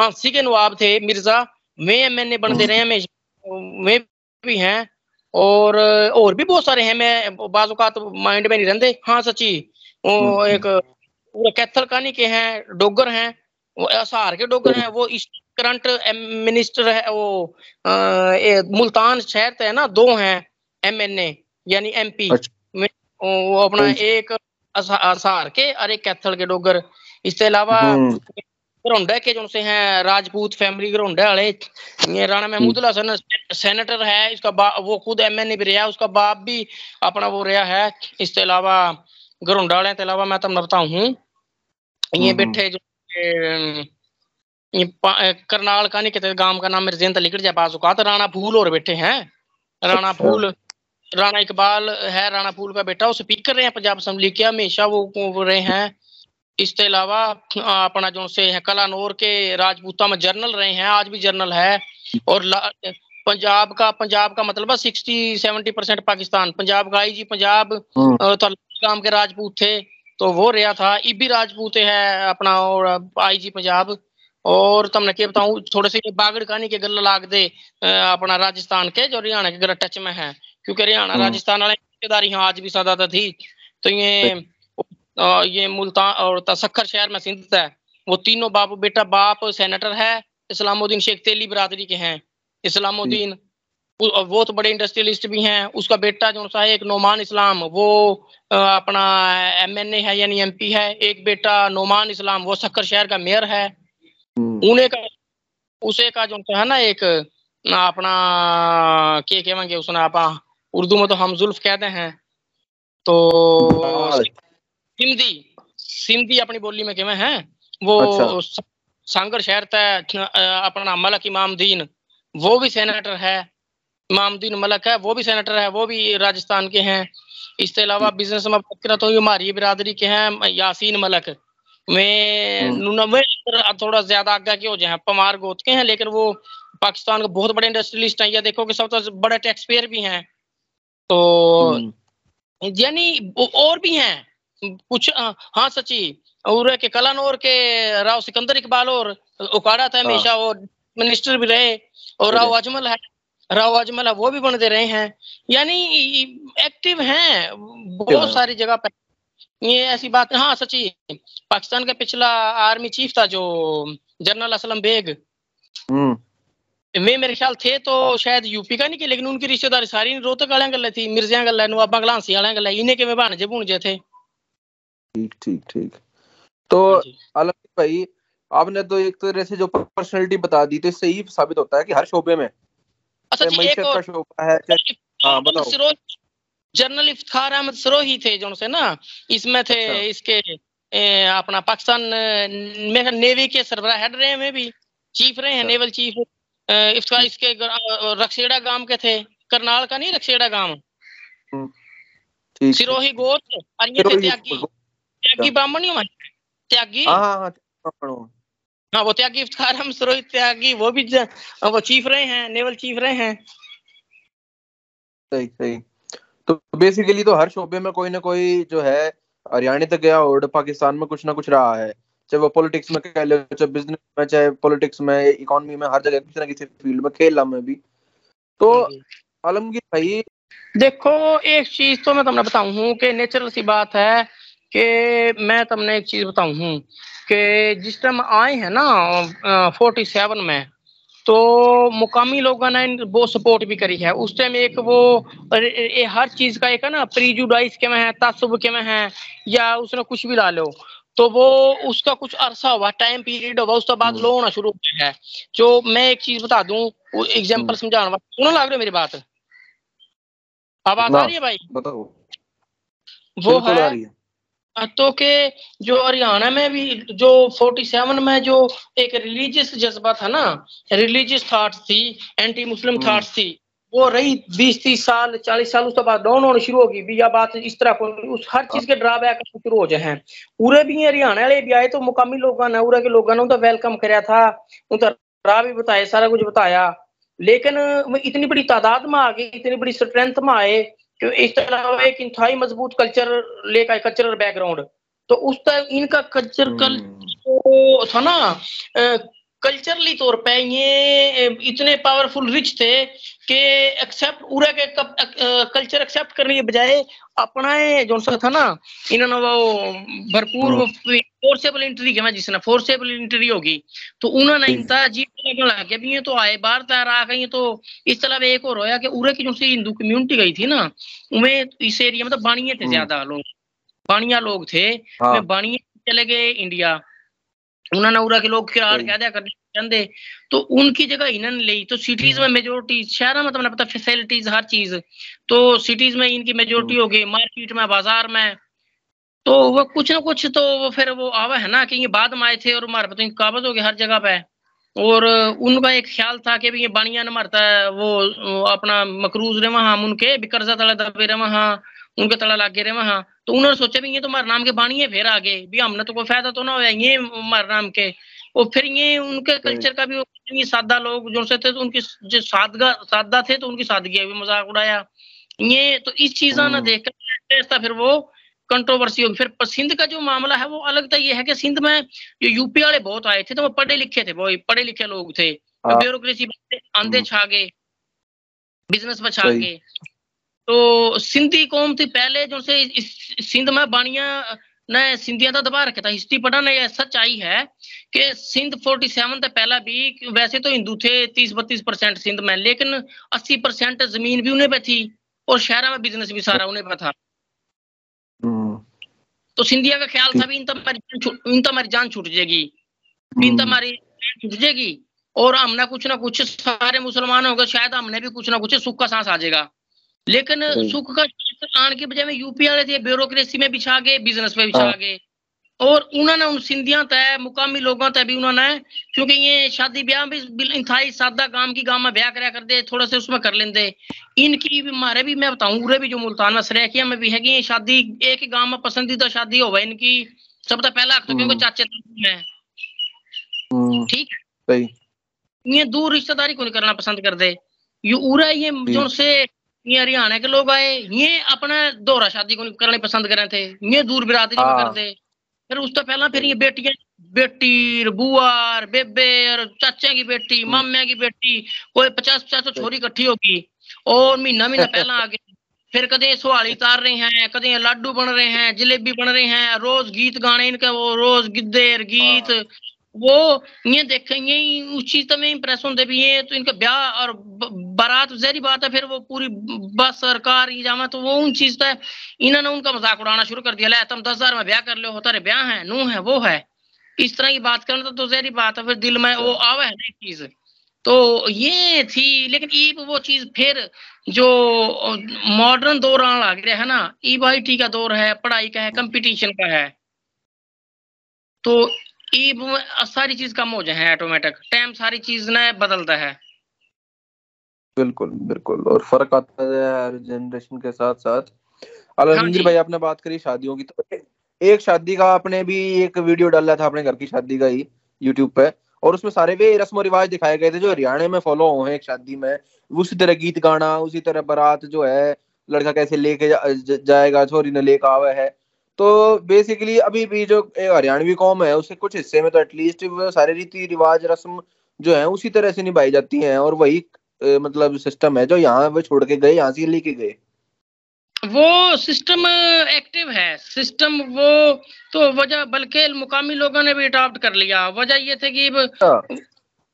आंसी के नवाब थे मिर्ज़ा। वे एम एन ए बनते रहे हैं वे भी हैं और और भी बहुत सारे हैं। मैं बाजुकात माइंड में नहीं रहते हाँ सची वो एक पूरे कैथल कानी के हैं डोगर हैं वो असहार के डोगर हैं वो इस करंट मिनिस्टर है वो आ, ए, मुल्तान शहर है ना दो हैं एमएनए यानी एमपी अच्छा। वो अपना एक असार के और एक कैथल के डोगर। इसके अलावा घरोंडा के जो से हैं राजपूत फैमिली घरोंडा वाले। ये राणा महमूद हसन सेनेटर है इसका वो खुद एम एन ए भी रहा उसका बाप भी अपना वो रहा है। इसके अलावा घरोंडा वाले के अलावा मैं तुम बताऊ हूँ। ये बैठे जो करनाल का नहीं कहते गाँव का नाम मेरे जेन लिख जाए बाजुका तो राणा फूल और बैठे हैं। राणा अच्छा। फूल राणा इकबाल है राणा फूल का बेटा वो स्पीकर रहे हैं पंजाब असम्बली के हमेशा वो, रहे हैं। इसके अलावा अपना जो से है कलानौर के राजपूता में जर्नल रहे हैं आज भी जर्नल है। और पंजाब का पंजाब का मतलब sixty seventy percent Pakistan. Punjab का आई जी पंजाब गाँव के राजपूत थे तो वो रहा था। इबी राजपूत है अपना और आई जी पंजाब। और तुमने क्या बताऊँ थोड़े से बागड़ कहानी के गल लाग दे अपना राजस्थान के जो हरियाणा के टच में है। क्योंकि हरियाणा। राजस्थान वाले रिश्तेदारी आज भी सदा थी तो ये ये मुल्तान और तसखर शहर में सिंध है वो तीनों बाप बेटा बाप सेनेटर है इस्लामुद्दीन शेख तेली बरादरी के हैं इस्लामुद्दीन बहुत बड़े इंडस्ट्रियलिस्ट भी हैं उसका बेटा जो सा है एक नोमान इस्लाम वो अपना एमएनए है यानी एमपी है एक बेटा नोमान इस्लाम वो सक्कर शहर का मेयर है। उन्हें का उसे का जो है ना एक अपना के कहेंगे उसने आप उर्दू में तो हम जुल्फ कहते हैं। तो सिंधी सिंधी अपनी बोली में केवे हैं? वो अच्छा। सांगर शहर तय अपना मलक इमामदीन वो भी सेनेटर है। इमामदीन मलक है वो भी सेनेटर है वो भी राजस्थान के हैं। इसके अलावा बिज़नेस में बात करा तो हमारी बिरादरी के हैं यासीन मलक। मैं हम्म। थोड़ा ज़्यादा आगे के हो जाए पमार गोत के हैं लेकिन वो पाकिस्तान के बहुत बड़े इंडस्ट्रियलिस्ट हैं। या देखो कि सब तो बड़े टैक्स पेयर भी हैं। तो हम्म। यानी और भी हैं कुछ हाँ सची और के कलानौर के राव सिकंदर इकबाल और उकाड़ा था हमेशा वो हाँ। मिनिस्टर भी रहे और राव अजमल है राव अजमल है वो भी बनते रहे हैं यानी एक्टिव हैं बहुत सारी जगह पर ये ऐसी बात हाँ सची पाकिस्तान का पिछला आर्मी चीफ था जो जनरल असलम बेग हम्म। वे मेरे ख्याल थे तो शायद यूपी का नहीं के लेकिन उनकी रिश्तेदारी सारी रोहतक वाले गल थी मिर्जिया गल नवाबा गलांसी वाले गल इन्हें के भाणजे भूणजे थे। ठीक ठीक ठीक। तो हाँ अलग भाई आपने तो एक तरह से जो पर्सनालिटी बता दी तो इससे ही साबित होता है कि हर शोबे में अच्छा जी एक और शोबा है हाँ बताओ। जनरल इफ्तार अहमद सरोही थे जो से ना इसमें थे अच्छा। इसके ए, अपना पाकिस्तान में नेवी के सरबरा हेड रहे में भी चीफ रहे हैं नेवल चीफ। इफ्तार इसके रक्सेड़ा गाँव के थे। करनाल का नहीं रक्सेड़ा गाँव हम्म, सिरोही गोत्र और ये थे त्यागी। त्यागी ब्राह्मण ही हमारे त्यागी? हाँ हाँ, हाँ हाँ। वो त्यागी इफ्तार हम सरोहित त्यागी वो भी वो चीफ रहे हैं नेवल चीफ रहे हैं। सही सही। तो बेसिकली तो हर शोबे में कोई ना कोई जो है हरियाणा तक गया और पाकिस्तान में कुछ ना कुछ रहा है। चाहे वो पॉलिटिक्स में कह लो चाहे बिज़नेस में चाहे पॉलिटिक्स में इकोनॉमी में हर जगह किसी ना किसी फ़ील्ड में खेला में भी। तो आलमगीर भाई देखो एक चीज़ तो मैं तुमने बताऊँ हूँ कि नेचुरल सी बात है कि मैं तुमने एक चीज़ बताऊँ हूँ कि जिस टाइम आए हैं ना फोर्टी सेवन में तो मुकामी लोगों ने बहुत सपोर्ट भी करी है। उस टाइम एक वो ए, हर चीज़ का एक है ना प्रीजुडाइस के में है तासुब के में है या उसने कुछ भी ला लो। तो वो उसका कुछ अरसा हुआ टाइम पीरियड हुआ उसके बाद लो हम्म। होना शुरू हो गया है। जो मैं एक चीज़ बता दूँ एग्जांपल हम्म। समझाना सुनो लग रहे मेरी बात? आवाज़ आ रही है भाई? बताओ। वो है तो के जो हरियाणा में भी जो 47 में जो एक रिलीजियस जज्बा था ना रिलीजियस थॉट थी एंटी मुस्लिम थॉट्स थी वो रही बीस तीस साल चालीस साल उसके बाद डाउन होनी शुरू होगी भी या बात इस तरह को उस हर चीज़ के ड्राबैक शुरू हो जाए। पूरे भी हरियाणा वाले भी आए तो मुकामी लोगों ने उरे के लोगों ने वेलकम कराया था। उनका राह भी बताया सारा कुछ बताया। लेकिन इतनी बड़ी तादाद में आ गई इतनी बड़ी स्ट्रेंथ में आए कि इस तरह एक इंतहाई मज़बूत कल्चर लेकर कल्चरल बैकग्राउंड तो उस तरह इनका कल्चर कल तो था ना कल्चरली तौर पे ये इतने पावरफुल रिच थे कि एक्सेप्ट पूरा के कल्चर एक्सेप्ट करने के बजाय अपना जो सा था ना इन्होंने वो भरपूर फोर्सेबल एंट्री के जिसने फोर्सेबल एंट्री होगी तो उन्होंने इनता जी लग गया भी ये तो आए बार तैयार आ गई तो इस तरह एक और होया कि उरे की जो सी हिंदू कम्युनिटी गई थी ना उनमें इस एरिया में तो बाणिये थे ज़्यादा लोग बाणिया लोग थे हाँ। बाणिये चले गए इंडिया उन्होंने उरा के लोग कह दिया करने चाहते तो उनकी जगह इन्होंने ली। तो सिटीज़ में मेजोरिटी शहर में तो पता फैसिलिटीज़ हर चीज़। तो सिटीज़ में इनकी मेजोरिटी हो गई। मार्केट में बाज़ार में। तो वो कुछ ना कुछ तो वो फिर वो आवा है ना कि ये बाद में आए थे और हमारे पता काबज हो गए हर जगह पे। और उनका एक ख्याल था कि ये बानिया ने मरता है वो अपना मकरूज रहे वहाँ उनके भी कर्जा तला दबे रहे वहाँ। उनके तला लग रहे वहाँ तो उन्होंने सोचा भी ये तो हमारे नाम के बानिए फिर आ गए भी हमने तो कोई फ़ायदा तो ना हो ये हमारे नाम के और फिर ये उनके कल्चर का भी ये सादा लोग जो से थे तो उनकी जो सादगा सादा थे तो उनकी सादगी भी मज़ाक उड़ाया ये तो इस चीजा ना। देख कर फिर वो कंट्रोवर्सी होगी फिर सिंध का जो मामला है वो अलग था ये है कि सिंध में जो यूपी वाले बहुत आए थे तो वो पढ़े लिखे थे वो पढ़े लिखे लोग थे ब्यूरोक्रेसी आंधे। छा गए बिज़नेस में छा गए तो सिंधी कौम थी पहले जो से सिंध में बानिया ने सिंधिया का दबा रखा था। हिस्ट्री पढ़ा ने सच्चाई है कि सिंध 47 से पहला भी वैसे तो हिंदू थे 30 बत्तीस परसेंट सिंध में लेकिन 80 परसेंट ज़मीन भी उन्हें पे थी और शहर में बिज़नेस भी सारा उन्हें पे था। हम्म। तो सिंधिया का ख्याल था भी इन तो इन तो हमारी जान छूट जाएगी। इन तो हमारी छूट जाएगी और हमने कुछ ना कुछ सारे मुसलमान हो गए शायद हमने भी कुछ ना कुछ सुख का सांस आ जाएगा। लेकिन सुख का आने के बजाय यूपी वाले थे ब्यूरोक्रेसी में बिछा गए बिज़नेस में बिछा हाँ। गए। और उन्होंने उन सिंधिया तय मुकामी लोगों तय भी उन्होंने क्योंकि ये शादी ब्याह भी इंतहाई सादा काम की गाँव में ब्याह कराया करते थोड़ा से उसमें कर लेंगे इनकी भी हमारे भी मैं बताऊँ पूरे भी जो मुल्तान में सरेखिया में भी है कि शादी एक ही गाँव में पसंदीदा शादी हो इनकी सब तो पहला तो क्योंकि हम्म। चाचे में हम्म। ठीक है? ये दूर रिश्तेदारी को नहीं करना पसंद करते। ये उरा ये जो से ये हरियाणा के लोग आए ये अपना दोहरा शादी को करने पसंद कर रहे थे ये दूर बिरादरी में। करते फिर उस तो पहला फिर ये बेटियाँ बेटी बुआर बेबे और चाचे की बेटी। मामे की बेटी कोई पचास पचास तो छोरी इकट्ठी होगी और महीना महीना पहला आ गए फिर कदे सुहाली तार रहे हैं कदे लाडू बन रहे हैं जलेबी बन रहे हैं रोज गीत गाने इनके वो रोज गिद्देर गीत। वो ये देखेंगे उस चीज़ तो में इंप्रेस होते भी ये तो इनका ब्याह और बारात जहरी बात है फिर वो पूरी बस सरकार जामा तो वो उन चीज़ तो इन्होंने उनका मज़ाक उड़ाना शुरू कर दिया ले तुम दस हज़ार में ब्याह कर लो होता रे ब्याह है नू है वो है। इस तरह की बात करना तो, तो जहरी बात है फिर दिल में वो आवे है एक चीज़। तो ये थी लेकिन ई वो चीज़ फिर जो मॉडर्न दौर आने लग रहा है ना ई वाई टी का दौर है पढ़ाई का है कंपटीशन का है। तो ई सारी चीज़ कम हो जाए ऑटोमेटिक टाइम सारी चीज़ ना बदलता है। बिल्कुल बिल्कुल। और फ़र्क आता है हर जनरेशन के साथ साथ अलविंदर हाँ भाई आपने बात करी शादियों की तो एक शादी का आपने भी एक वीडियो डाला था अपने घर की शादी का ही यूट्यूब पे। और उसमें सारे वे रस्म रिवाज दिखाए गए थे जो हरियाणा में फॉलो हुए एक शादी में। उसी तरह गीत गाना उसी तरह बारात जो है लड़का कैसे लेके जा, जाएगा छोरी ने लेकर आवे है। तो बेसिकली अभी भी जो हरियाणवी कौम है उसके कुछ हिस्से में तो एटलीस्ट सारे रीति रिवाज रस्म जो है उसी तरह से निभाई जाती हैं और वही मतलब सिस्टम है जो यहाँ वो छोड़ के गए यहाँ से लेके गए वो सिस्टम एक्टिव है सिस्टम वो तो वजह बल्कि मुकामी लोगों ने भी अडॉप्ट कर लिया वजह ये थे कि हाँ।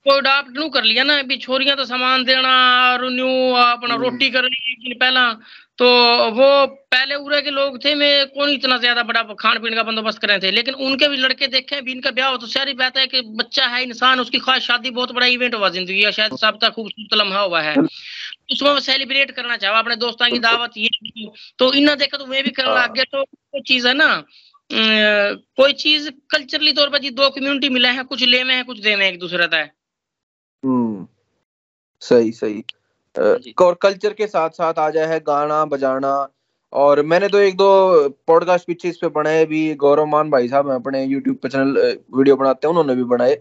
वो अडॉप्ट नू कर लिया ना अभी छोरियाँ तो सामान देना और न्यू अपना हम्म। रोटी कर ली पहला तो वो पहले उरे के लोग थे मैं कौन इतना ज़्यादा बड़ा खान पीन का बंदोबस्त कर रहे थे? लेकिन उनके भी लड़के देखे भी इनका ब्याह हो तो सारी बात है कि बच्चा है इंसान उसकी खास शादी बहुत बड़ा इवेंट हुआ ज़िंदगी का शायद सब तक खूबसूरत लम्हा हुआ है। उसमें वो सेलिब्रेट करना चाहो अपने दोस्तों की दावत ये तो इन्ना देखा तो मैं भी करने लग गया तो चीज़ है ना कोई चीज़ कल्चरली तौर पर जी दो कम्युनिटी मिले हैं कुछ ले में है कुछ दे में एक दूसरे का हम्म, सही सही। और कल्चर के साथ साथ आ जाए है गाना बजाना। और मैंने तो एक दो पॉडकास्ट पीछे इस पे बनाए भी गौरव मान भाई साहब अपने यूट्यूब पे चैनल वीडियो बनाते हैं उन्होंने भी बनाए।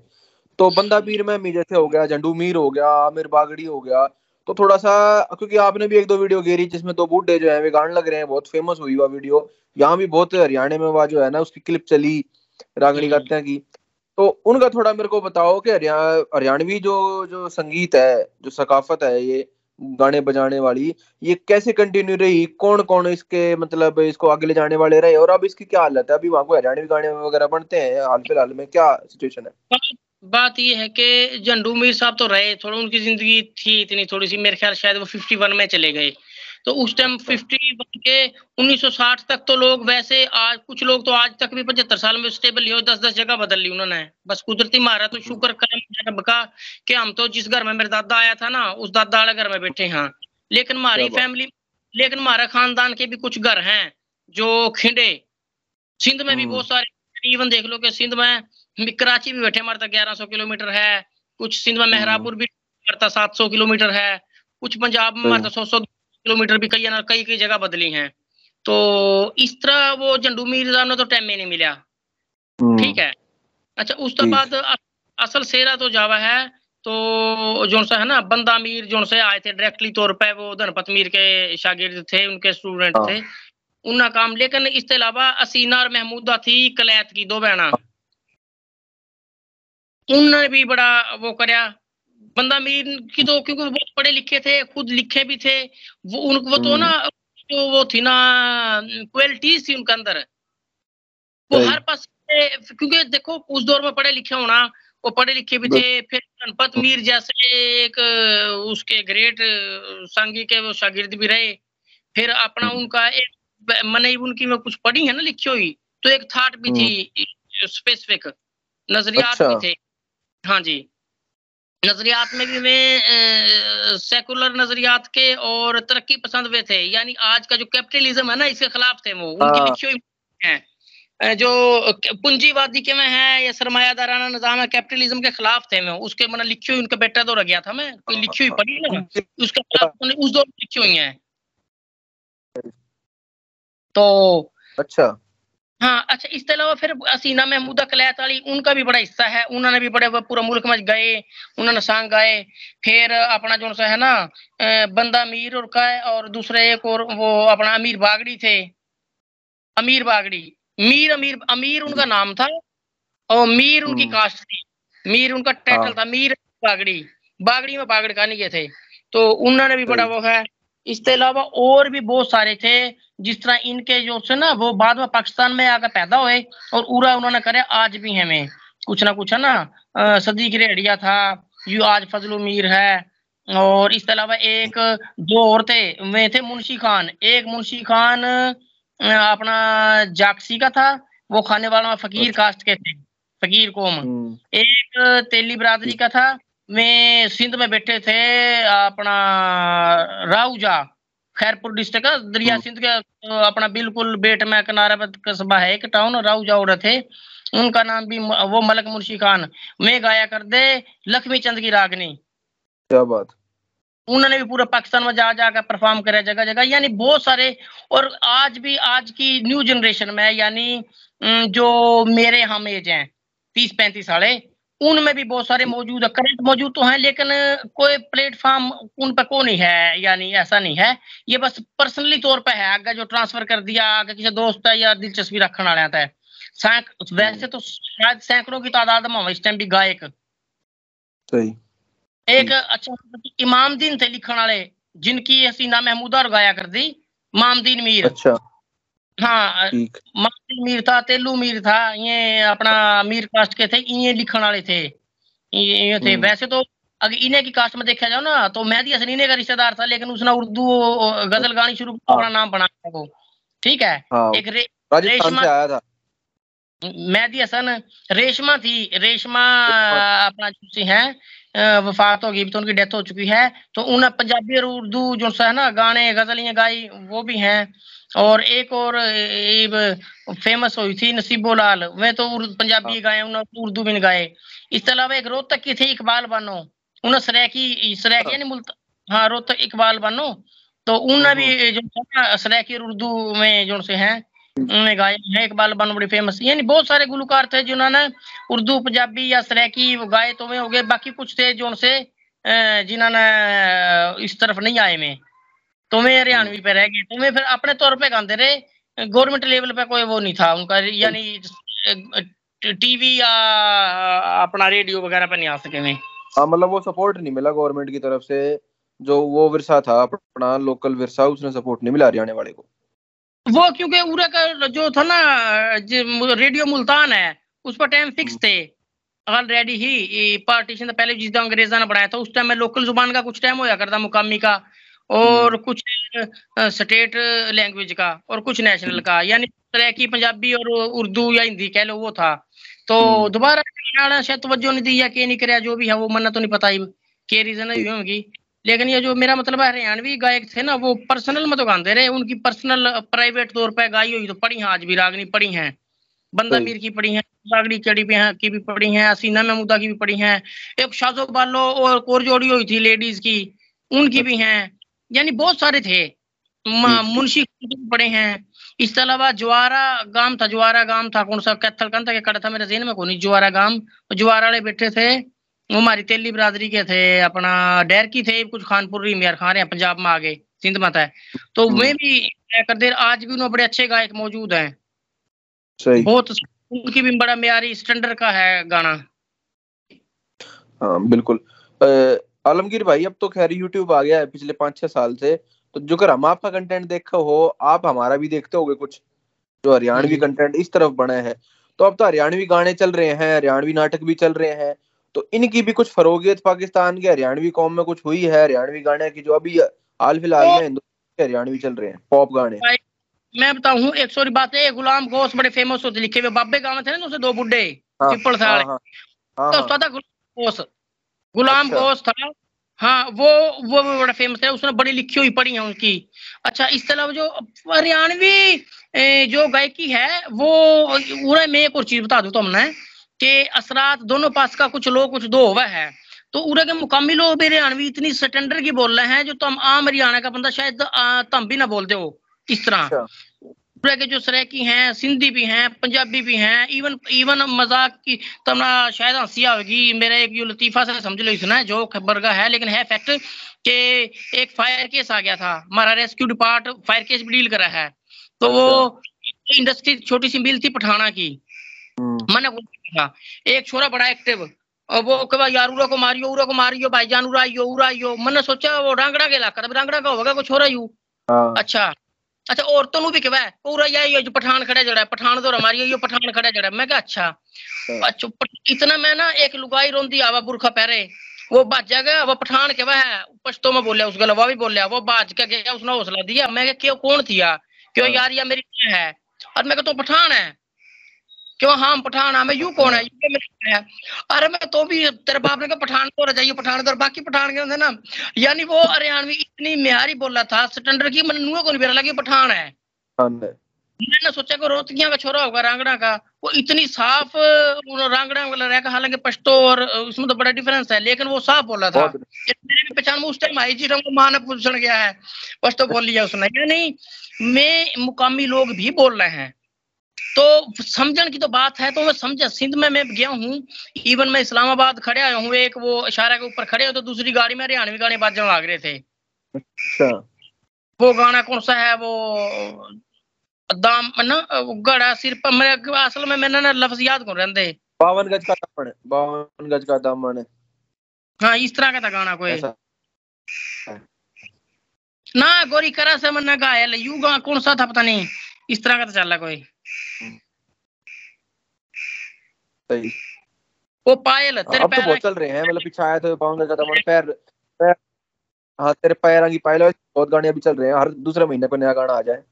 तो बंदा पीर में मी जैसे हो गया झंडू मीर हो गया आमिर बागड़ी हो गया। तो थोड़ा सा क्योंकि आपने भी एक दो वीडियो घेरी जिसमें दो बूढ़े जो है वे गाने लग रहे हैं बहुत फ़ेमस हुई हुआ वीडियो। यहाँ भी बहुत हरियाणा में वह जो है ना उसकी क्लिप चली रागनी हम्म। गाते की। तो उनका थोड़ा मेरे को बताओ कि हरियाणवी जो जो संगीत है जो सकाफत है ये गाने बजाने वाली। ये कैसे कंटिन्यू रही? कौन कौन इसके मतलब इसको आगे ले जाने वाले रहे? और अब इसकी क्या हालत है? अभी वहाँ को हरियाणवी गाने वगैरह बनते हैं? हाल फ़िलहाल में क्या सिचुएशन है? बात ये है कि झंडू मीर साहब तो रहे, थोड़ा उनकी ज़िंदगी थी इतनी, थोड़ी सी। मेरे ख्याल शायद वो फिफ्टी वन में चले गए। तो उस टाइम फिफ्टी वन के 1960 तक तो लोग वैसे आज कुछ लोग तो आज तक भी पचहत्तर साल में स्टेबल हो दस दस जगह बदल ली उन्होंने। बस कुदरती मारा तो शुक्र करम का कि हम तो जिस घर में मेरा दादा आया था ना उस दादा वाले घर में बैठे हैं। लेकिन हमारी फैमिली लेकिन हमारा खानदान के भी कुछ घर हैं जो खिंडे। सिंध में भी हम्म। बहुत सारे इवन देख लो कि सिंध में कराची भी बैठे हमारे तक ग्यारह सौ किलोमीटर है। कुछ सिंध में मेहरापुर हम्म। भी हमारे सात सौ किलोमीटर है। कुछ पंजाब में हमारे सौ सौ किलोमीटर भी कई कई कई जगह बदली हैं। तो इस तरह वो झंडू मीर ने तो टाइम में नहीं मिला। हम्म। ठीक है? अच्छा उस तो बाद असल सेरा तो जावा है तो जो सा है ना बंदा मीर जो से आए थे डायरेक्टली तौर पे वो धनपत मीर के शागिर्द थे उनके स्टूडेंट हाँ। थे। उनका काम लेकिन इसके अलावा असीना और महमूदा थी कलैत की दो बहना। उन्होंने भी बड़ा वो करया बंदा मीर की तो क्योंकि वो बहुत पढ़े लिखे थे खुद लिखे भी थे वो उन वो तो ना जो वो थी ना क्वालिटीज थी उनके अंदर। वो हर पास क्योंकि देखो उस दौर में पढ़े लिखे होना वो पढ़े लिखे भी थे फिर गणपत मीर जैसे एक उसके ग्रेट संगी के वो शागिर्द भी रहे। फिर अपना हम्म। उनका एक मैंने उनकी में कुछ पढ़ी है ना लिखी हुई तो एक थाट भी थी स्पेसिफिक हम्म। नजरियात अच्छा। भी थे। हाँ जी। नजरियात में भी वे सेकुलर नजरियात के और तरक्की पसंद वे थे। यानी आज का जो कैपिटलिज्म है ना इसके खिलाफ थे वो। उनकी हाँ। लिखी जो पूंजीवादी के में है या सरमायादाराना निज़ाम है कैपिटलिज्म के खिलाफ थे मैं उसके मैंने लिखी हुई उनका बेटा रह गया था मैं। कोई लिखी हुई पढ़ी ना? उसके खिलाफ उस दौर में लिखी हुई है। तो अच्छा। हाँ अच्छा इसके अलावा फिर असीना महमूदा कलैत वाली उनका भी बड़ा हिस्सा है। उन्होंने भी बड़े पूरा मुल्क में गए उन्होंने सांग गाए। फिर अपना जो है ना बंदा अमीर और का है और दूसरे एक और वो अपना अमीर बागड़ी थे। अमीर बागड़ी मीर अमीर अमीर उनका नाम था और मीर उनकी हम्म। कास्ट थी। मीर उनका टाइटल हाँ। था मीर बागड़ी। बागड़ी में बागड़ का नहीं थे। तो उन्होंने भी बड़ा वो है इसके अलावा और भी बहुत सारे थे जिस तरह इनके जो से ना वो बाद में पाकिस्तान में आकर पैदा हुए और उरा उन्होंने करे आज भी हमें कुछ ना कुछ है ना सदीक रेडिया था यू आज फजल मीर है और इसके अलावा एक दो और थे वे थे मुंशी खान एक मुंशी खान अपना जाक्सी का था वो खाने वाला फकीर अच्छा। कास्ट के थे फकीर कौम हम्म। एक तेली बरादरी का था वे सिंध में बैठे थे अपना राउजा खैरपुर डिस्ट्रिक्ट का दरिया हम्म। सिंध के अपना बिल्कुल बेट में किनारे पर कस्बा है एक टाउन राउजा उड़ थे। उनका नाम भी वो मलक मुंशी खान। मैं गाया कर दे लक्ष्मी चंद की रागनी। क्या बात। उन्होंने भी पूरे पाकिस्तान में जा जाकर परफॉर्म करे जगह जगह। यानी बहुत सारे और आज भी आज की न्यू जनरेशन में यानी जो मेरे हम एज हैं तीस पैंतीस साले उनमें भी बहुत सारे मौजूद है करंट मौजूद तो हैं लेकिन कोई प्लेटफॉर्म उन पर को नहीं है यानी ऐसा नहीं है। ये बस पर्सनली तौर पे है आगे जो ट्रांसफ़र कर दिया आगे किसी दोस्त है या दिलचस्पी रखने वाला है वैसे तो शायद सैकड़ों की तादाद में इस टाइम भी गायक। सही। एक अच्छा इमाम दीन थे लिखने वाले जिनकी हसीना महमूदा और गाया कर दी मामदीन मीर। अच्छा। हाँ मामदीन मीर था तेलू मीर था ये अपना मीर कास्ट के थे ये लिखने वाले थे। ये थे। हम्म। वैसे तो अगर इन्हें की कास्ट में देखा जाओ ना तो मेहदी हसन इन्हें का रिश्तेदार था लेकिन उसने उर्दू गज़ल गानी शुरू अपना हाँ। नाम बनाया वो। ठीक है? हाँ, एक रे, रेशमा आया था। मेहदी हसन रेशमा थी रेशमा अपना है वफात हो गई तो उनकी डेथ हो चुकी है तो उन पंजाबी और उर्दू जो है ना गाने गजलियाँ गाई वो भी हैं और एक और फ़ेमस हुई थी नसीबो लाल वे तो पंजाबी हाँ। गाए उन्होंने उर्दू भी गाए इसके अलावा एक रोहतक की थी इकबाल बानो उन्हें सरेकी सरेकी यानी मुल्त हाँ रोहतक इकबाल बानो तो उन्हें हाँ, भी हाँ। जो सरेकी उर्दू में जो से हैं इकबाल बानो बड़ी फ़ेमस यानी बहुत सारे गुलकार थे जिन्होंने उर्दू, पंजाबी या सरेकी गाए तो वे हो गए। बाकी कुछ थे जो से जिन्होंने इस तरफ़ नहीं आए में तो मैं हरियाणवी पे रह गए। तो मैं फिर अपने तौर पे गाते रहे। गवर्नमेंट लेवल पे कोई वो नहीं था। उनका यानी टीवी या अपना रेडियो वगैरह पे नहीं आ सके मैं हाँ मतलब वो सपोर्ट नहीं मिला गवर्नमेंट की तरफ़ से। जो वो विरसा था, अपना लोकल विरसा, उसने सपोर्ट नहीं मिला हरियाणा वाले को। वो क्योंकि उरा का जो था ना रेडियो मुल्तान है उस पर टाइम फिक्स थे ऑलरेडी ही पार्टीशन पहले जिस अंग्रेजा ने बनाया था उस टाइम में लोकल ज़ुबान का कुछ टाइम होया करता मुकामी का और हम्म। कुछ स्टेट लैंग्वेज का और कुछ नेशनल हम्म। का यानी तरह की पंजाबी और उर्दू या हिंदी कह लो वो था तो हम्म। दोबारा शायद तवज्जो नहीं दी या के नहीं कराया जो भी है वो मन्ना तो नहीं पता ही के रीजन हुई होगी लेकिन ये जो मेरा मतलब है हरियाणवी गायक थे ना वो पर्सनल में तो गाते रहे। उनकी पर्सनल प्राइवेट तौर पर गाई हुई तो पढ़ी है आज भी रागनी पढ़ी है। बंदा मीर की पढ़ी है रागड़ी चढ़ी है की भी पढ़ी है असीना महमूदा की भी पढ़ी है एक शाजो बालो और कोर जोड़ी हुई थी लेडीज़ की उनकी भी हैं। यानी बहुत सारे थे। मुंशी पड़े हैं। इसके अलावा ज्वारा गाँव था ज्वारा गाँव था कौन सा कैथल कन था कड़ा था मेरे जेन में कौन ज्वारा गाँव ज्वारा वाले बैठे थे। वो हमारी तेली बरादरी के थे अपना डैर की थे कुछ खानपुर मेयर खा रहे हैं पंजाब में आ गए सिंध में था तो वे हम्म। भी कर दे आज भी उन्होंने बड़े अच्छे गायक मौजूद हैं। बहुत उनकी भी बड़ा म्यारी स्टैंडर्ड का है गाना। हाँ बिल्कुल। आलमगीर भाई अब तो खैर यूट्यूब आ गया है पिछले पाँच छह साल से। तो जो कर हम आपका कंटेंट देखा हो आप हमारा भी देखते होगे कुछ जो हरियाणवी कंटेंट इस तरफ़ बना है। तो अब तो हरियाणवी गाने चल रहे हैं हरियाणवी नाटक भी चल रहे हैं। तो इनकी भी कुछ फरोगियत पाकिस्तान के हरियाणवी कौम में कुछ हुई है हरियाणवी गाने की जो अभी हाल फ़िलहाल में हिंदुस्तान के हरियाणवी चल रहे हैं पॉप गाने। मैं बताऊँ एक सॉरी बात है गुलाम घोष बड़े फ़ेमस होते लिखे हुए बाबे गाँव थे ना उसे दो बुढ़े हाँ, चिप्पड़ साल। हाँ, हाँ, तो हाँ, गुलाम घोष। गुलाम अच्छा। था हाँ वो वो भी बड़ा फ़ेमस है उसने बड़ी लिखी हुई पढ़ी है उनकी। अच्छा इस तरह जो हरियाणवी जो गायकी है वो उन्हें मैं एक और चीज़ बता दू तो हमने कि असरात दोनों पास का कुछ लोग कुछ दो हुआ है तो उरे के मुकामी लोग भी हरियाणवी इतनी स्टैंडर्ड की बोल रहे हैं जो तुम आम हरियाणा का बंदा शायद तुम भी ना बोलते हो इस तरह अच्छा। के जो सरेकी हैं सिंधी भी हैं पंजाबी भी हैं इवन इवन मज़ाक की तो शायद हँसी होगी मेरा एक जो लतीफा से समझ लो इसना जो बरगा है लेकिन है फैक्ट कि एक फायर केस आ गया था हमारा रेस्क्यू डिपार्ट फायर केस भी डील करा है तो वो इंडस्ट्री अच्छा। छोटी सी मिल थी पठाना की। हम्म। मैंने बोला एक छोरा बड़ा एक्टिव और वो कहा यार को मारियो उरा को मारियो भाईजान उरा यो उरा यो मैंने सोचा वो रांगड़ा के इलाका रांगड़ा का होगा को छोरा यू हाँ। अच्छा। अच्छा औरतों नु भी कहवा पूरा या जो पठान खड़ा जड़ा पठान तो हमारी ये पठान खड़ा जड़ा मैं क्या अच्छा। हाँ। अच्छा इतना मैं ना एक लुगाई रोंदी आवा बुरखा पहरे वो बाज गया वो पठान कहवा है पश्तो में बोलिया उस गलवा भी बोलिया वो बाज के गया उसने हौसला दिया। मैं क्यों कौन थी क्यों हाँ। यार या मेरी है। और मैं कहता तो पठान है? क्यों हाँ पठान मैं यू कौन है? यू है? अरे मैं तो भी तेरे बाप ने कहा पठान को जाइए पठान को बाकी पठान के थे ना। यानी वो हरियाणवी इतनी म्यारी बोला था स्टैंडर्ड की मैंने नुआ को नहीं बेरा लगी पठान है? हाँ, मैंने सोचा को रोहतकिया का छोरा होगा रांगड़ा का। वो इतनी साफ़ रांगड़ा वाला रहेगा हालाँकि पश्तो और उसमें तो बड़ा डिफरेंस है लेकिन वो साफ़ बोला था। मेरी पहचान में उस टाइम आई जी रंग माँ ने पूछने गया है। पश्तो बोल लिया उसने। यानी मैं मुकामी लोग भी बोल रहे हैं। तो समझने की तो बात है तो मैं समझा सिंध में मैं गया हूँ। इवन मैं इस्लामाबाद खड़े आया हूँ एक वो इशारा के ऊपर खड़े हो तो दूसरी गाड़ी में हरियाणवी गाने बाजने लग रहे थे। अच्छा। वो गाना कौन सा है वो दाम ना गड़ा सिर पर मेरे असल में मैंने ना लफ्ज याद कौन रहते बावन गज का दामन बावन गज का दामन हाँ। इस तरह का था गाना कोई। ना गोरी करा से मन गायल यू गा कौन सा था पता नहीं। इस तरह का तो चल रहा कोई। सही। वो पायल तेरे अब तो चल रहे हैं मतलब पीछे आया तो बावन गज का दामन पैर पैर हाँ तेरे पैर की पायल बहुत गाने अभी चल रहे हैं हर दूसरे महीने पर नया गाना आ जाए।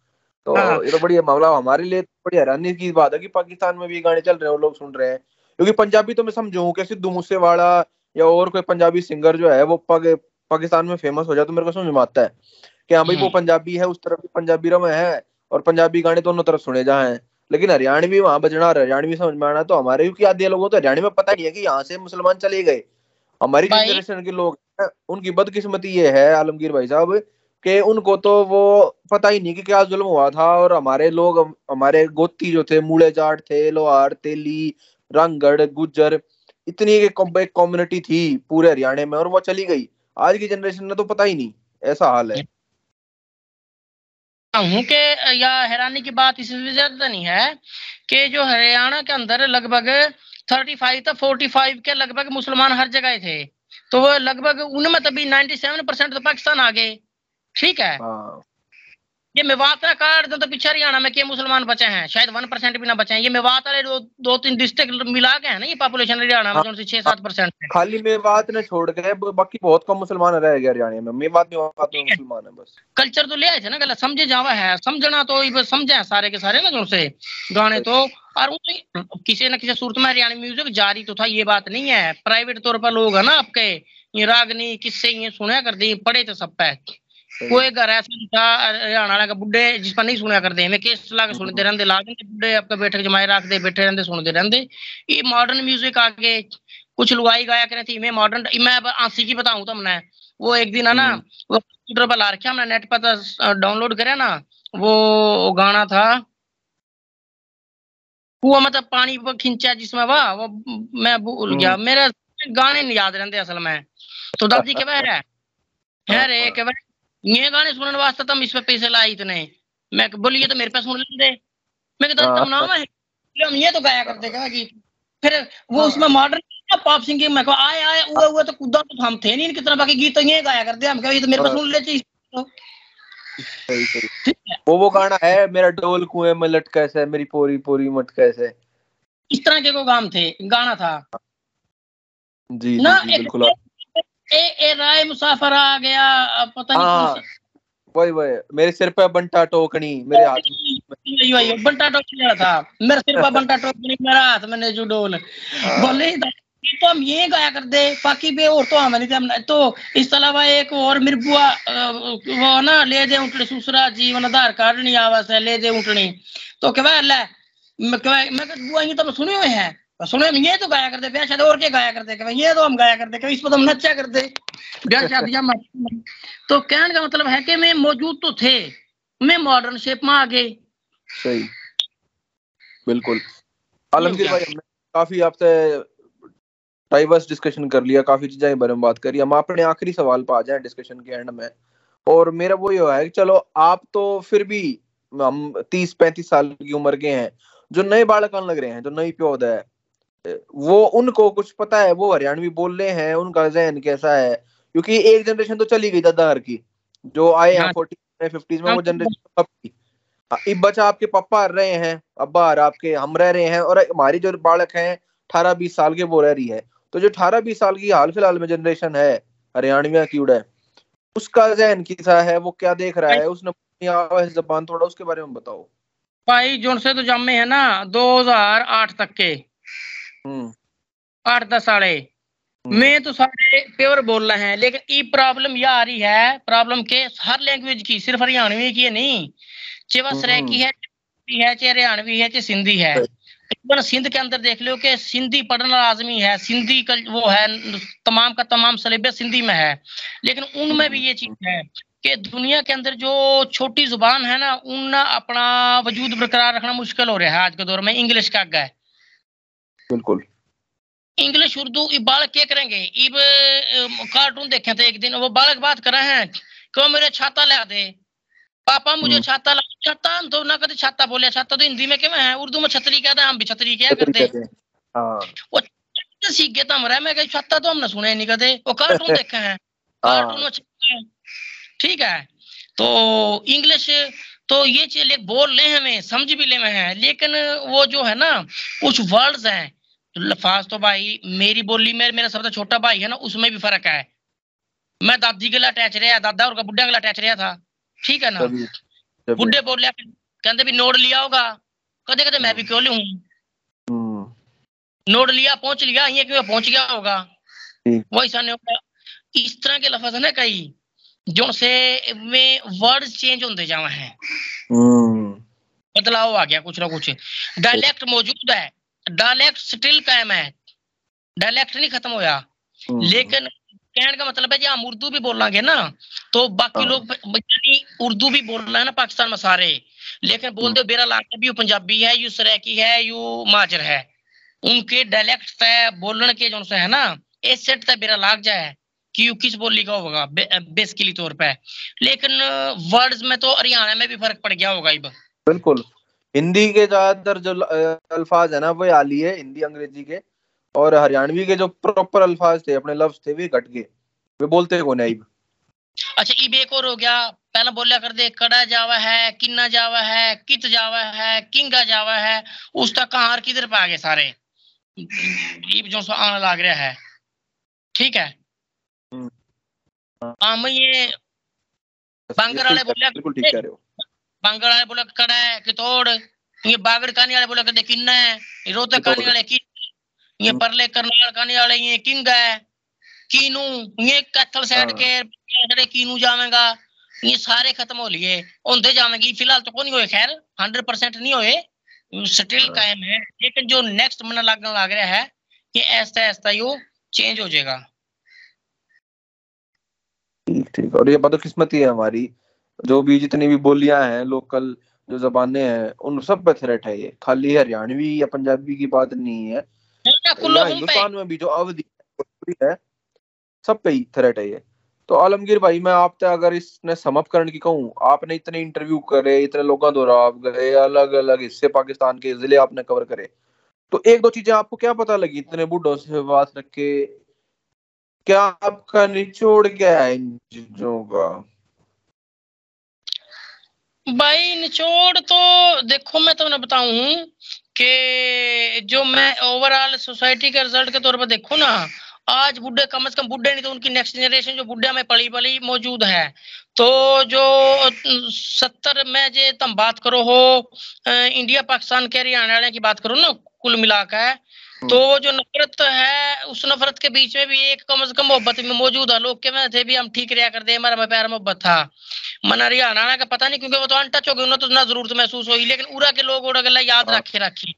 तो हाँ। ये तो बढ़िया मामला हमारे लिए तो बड़ी हैरानी की बात है कि पाकिस्तान में भी गाने चल रहे हैं और लोग सुन रहे हैं। क्योंकि पंजाबी तो मैं समझू कि सिद्धू मूसेवाला या और कोई पंजाबी सिंगर जो है वो पग, पाकिस्तान में फ़ेमस हो जाए तो मेरे को समझ में आता है। कि हाँ भाई वो हम्म। पंजाबी है उस तरफ़ भी पंजाबी रम है और पंजाबी गाने दोनों तरफ़ सुने जाए लेकिन हरियाणवी वहाँ बजना और हरियाणवी समझ में आना तो हमारे क्योंकि आधे लोगों तो हरियाणा में पता नहीं है कि यहाँ से मुसलमान चले गए। हमारी जनरेशन के लोग उनकी बदकिस्मती ये है आलमगीर भाई साहब कि उनको तो वो पता ही नहीं कि क्या जुल्म हुआ था और हमारे लोग हमारे गोती जो थे मूले जाट थे लोहार तेली रंगगढ़ गुज्जर इतनी एक कम्युनिटी थी पूरे हरियाणा में और वो चली गई। आज की जनरेशन ने तो पता ही नहीं ऐसा हाल है। हूँ कि या हैरानी की बात इस ज़्यादा नहीं है कि जो हरियाणा के अंदर लगभग थर्टी फाइव था फोर्टी फाइव के लगभग मुसलमान हर जगह थे। तो लगभग उनमें तभी नाइन्टी सेवन परसेंट तो पाकिस्तान आ गए। ठीक है? हाँ। ये मेवात का कार्ड तो पीछे हरियाणा में के मुसलमान बचे हैं। शायद वन परसेंट भी ना बचे हैं। ये मेवात वाले दो, दो तीन डिस्ट्रिक्ट मिला के है ना ये पॉपुलेशन हरियाणा में हाँ। जो छह सात परसेंट खाली मेवात ने छोड़ के बाकी बहुत कम मुसलमान रह गए हरियाणा में। मेवात मेवात में मुसलमान है बस। कल्चर तो ले आए थे ना गलत समझे जावा है। समझना तो समझे सारे के सारे ना जो से गाने तो। और किसी न किसी सूरत में हरियाणा म्यूज़िक जारी तो था ये बात नहीं है। प्राइवेट तौर पर लोग है ना आपके। ये रागनी किससे ये सुना कर दी पढ़े तो सब पे कोई घर ऐसा था हरियाणा वाला बुढ़े जिस पर नहीं सुना करते मैं केस ला के सुनते रहते ला देंगे बुढ़े आपका बैठक जमाए रखते बैठे रहते सुनते रहते ये मॉडर्न म्यूज़िक आके कुछ लुगाई गाया करे थी मैं मॉडर्न मैं आंसी की बताऊँ तो मैं वो एक दिन है ना। वो कंप्यूटर पर ला रखा हमने नेट पर डाउनलोड करे ना वो गाना था वो मतलब पानी खिंचा जिसमें वाह वो मैं भूल गया। मेरे गाने नहीं याद रहते असल में तो दादी के वह है रे के ये गाने सुनने वास्ते तुम इस पे पैसे लाए इतने। मैं बोलिए तो मेरे पे सुन लेते मैं कहता तुम नाम है। हम ये तो गाया करते क्या कि? फिर वो हाँ। उसमें मॉडर्न पॉप सिंगिंग में। आए आए हुए हुए तो कुदा तो हम थे नहीं कितना बाकी गीत तो ये गाया करते। हम ये तो मेरे पे हाँ। सुन लेते सही सही। वो वो गाना है मेरा डोल कुएँ में लटका है मेरी पोरी पोरी मटका है। इस तरह के को गाम थे गाना था। जी ना जी, बिल्कुल ए ए राय मुसाफर आ गया पता नहीं हाँ, वही वही मेरे सिर पे बंटा टोकनी मेरे हाथ में। वही बंटा टोकनी था। मेरे सिर पे बंटा टोकनी मेरा हाथ में नेजू डोल। हाँ। बोले तो हम ये गाया कर दे बाकी पे और तो हमें नहीं तो इस अलावा एक और मेरी बुआ वो ना ले दे उठनी सुसरा जीवन आधार कार्ड नहीं आवास है ले दे उठनी तो क्या मैं मैं बुआ ये तो सुने हुए हैं। सुने ये तो गाया करते ब्याह शादी और क्या गाया करते कि ये तो हम गाया करते इस पर तो हम नचा करते। ब्याह शादियाँ तो कहने का मतलब है कि मैं मौजूद तो थे मैं मॉडर्न शेप में आ गए सही। बिल्कुल। आलमगीर भाई हमने काफ़ी आपसे डाइवर्स डिस्कशन कर लिया काफ़ी चीज़ें के बारे में बात करी। हम अपने आखिरी सवाल पर आ जाए डिस्कशन के एंड में। और मेरा वो ये है कि चलो आप तो फिर भी हम तीस पैंतीस साल की उम्र के हैं जो नए बालक लग रहे हैं जो नई प्योद है। वो उनको कुछ पता है वो हरियाणवी बोल रहे हैं उनका जहन कैसा है? क्योंकि एक जनरेशन तो चली गई दादार की जो आए हैं फोर्टी फिफ्टीज में वो जनरेशन हाँ। अब इब बच्चा आपके पप्पा रहे हैं अब्बा आपके हम रह रहे हैं और हमारी जो बालक हैं अठारह बीस साल के वो रह रही है। तो जो अठारह बीस साल की हाल फ़िलहाल में जनरेशन है हरियाणविया की उड़ा उसका जहन कैसा है वो क्या देख रहा है उसने जबान थोड़ा उसके बारे में बताओ। भाई जो से तो जमे है ना 2008 तक के। हम्म। आठ दस साढ़े हम्म। मैं तो सारे प्योर बोल रहे हैं लेकिन ये प्रॉब्लम यह आ रही है प्रॉब्लम के हर लैंग्वेज की सिर्फ़ हरियाणवी की है नहीं चाहे वह हम्म। है है चाहे हरियाणवी है चाहे सिंधी है तकरीबन सिंध के अंदर देख लो कि सिंधी पढ़ना लाजमी है सिंधी का वो है तमाम का तमाम सलेबस सिंधी में है लेकिन उनमें भी ये चीज़ है कि दुनिया के अंदर जो छोटी ज़ुबान है ना उन अपना वजूद बरकरार रखना मुश्किल हो रहा है आज के दौर में इंग्लिश का आगे बिल्कुल। इंग्लिश उर्दू बालक क्या करेंगे? इब कार्टून देखे थे एक दिन वो बालक बात कर रहे हैं क्यों मेरे छाता ला दे? पापा मुझे हम्म। छाता ला छाता हम तो ना कभी छाता बोले छाता तो हिंदी में क्या है? उर्दू में छतरी कहते हैं हम भी छतरी क्या करते? हाँ। वो सीख गया था हमारा मैं छाता तो हमने सुने नहीं कहते वो कार्टून देखे हैं। कार्टून में ठीक है। तो इंग्लिश तो ये चीज़ बोल ले हमें समझ भी ले हैं। लेकिन वो जो है ना कुछ वर्ड्स हैं लफाज तो भाई मेरी बोली में मेरा सबसे छोटा भाई है ना उसमें भी फ़र्क है। मैं दादी के लिए अटैच रहा दादा और बुढ़ा के लिए अटैच रहा था। ठीक है ना? बुढ़े बोल लिया कहते भी नोट लिया होगा। कदे कदे मैं भी क्यों लू नोट लिया पहुँच लिया ये क्यों पहुँच गया होगा। वही होगा इस तरह के लफज है ना कई जो से में वर्ड चेंज होते जावा है। बदलाव आ गया कुछ ना कुछ। डायलेक्ट मौजूद है। डायलेक्ट स्टिल कायम है। डायलेक्ट नहीं खत्म होया। लेकिन कहने का मतलब है जी हम उर्दू भी बोलेंगे ना तो बाकी हाँ। लोग उर्दू भी बोल रहे हैं ना पाकिस्तान में सारे। लेकिन बोलते हो बेरा लाख भी पंजाबी है यू सरेकी है यू माजर है। उनके डायलेक्ट है बोलने के जो है ना इस सेट तक बेरा लाग जाए कि यू किस बोली का होगा बेसिकली तौर पे। लेकिन वर्ड्स में तो हरियाणा में भी फ़र्क पड़ गया होगा इब बिल्कुल। हिंदी के ज़्यादातर जो अल्फाज है ना वो आली है हिंदी अंग्रेज़ी के। और हरियाणवी के जो प्रॉपर अल्फाज थे अपने लफ्ज थे वे घट गए। वे बोलते कौन है? अच्छा ईब एक और हो गया। पहले बोलिया कर दे कड़ा जावा है किन्ना जावा है कित जावा है किंगा जावा है उस तक कहाँ किधर पे आ गए सारे? ईब जो सो आने लग रहा है। ठीक है? हाँ मैं ये बांगर वाले बोलिया बिल्कुल ठीक कह रहे हो। बांगड़ वाले बोला कड़ा है कि तोड़? ये बागड़ कानी वाले बोला कहते किन्ना? है ये रोहतक कानी वाले की ये हम्म। परले करनाल कानी वाले ये किंग? है कीनू? ये कैथल सेट हाँ। के साइड कीनू जावेगा। ये सारे खत्म हो लिए। उनते जावेगी। फ़िलहाल तो कोई नहीं खैर हंड्रेड परसेंट नहीं हुए। स्टिल कायम है। लेकिन जो नेक्स्ट महीना लगने लग रहा है कि ऐसा ऐसा यू चेंज हो जाएगा। ठीक और ये बदकिस्मती है हमारी। जो भी जितनी भी बोलियाँ हैं लोकल जो जबाने हैं उन सब पे थ्रेट है ये। खाली हरियाणवी या पंजाबी की बात नहीं है। हिंदुस्तान में भी जो अवधि है सब पे ही थ्रेट है ये। तो आलमगीर भाई मैं आपसे अगर इसने समअप करने की कहूँ आपने इतने इंटरव्यू करे इतने लोगों द्वारा आप गए अलग अलग हिस्से पाकिस्तान के ज़िले आपने कवर करे। तो एक दो चीज़ें आपको क्या पता लगी इतने बुढ़ों से बात रख के? क्या आपका निचोड़ क्या है इन चीज़ों का? भाई, निचोड़ तो देखो, मैं तुम्हें बताऊँ कि जो मैं ओवरऑल सोसाइटी के रिज़ल्ट के तौर पर देखो ना, आज बुढ़े, कम से कम बुढ़े नहीं तो उनकी नेक्स्ट जनरेशन जो बुढ़े में पली पली मौजूद है तो जो सत्तर में जे तुम बात करो हो इंडिया पाकिस्तान के हरियाणा की बात करो ना, कुल मिलाकर हम्म। तो जो नफरत है उस नफरत के बीच में भी एक कम से कम मोहब्बत में मौजूद है लोग के में थे भी हम ठीक रहा कर दे हमारा प्यार मोहब्बत था मन हरियाणा का पता नहीं क्योंकि वो तो अनटच हो गए उन्हें तो ना ज़रूरत महसूस हुई लेकिन उरा के लोग उड़ा गला याद हाँ। रखे रखी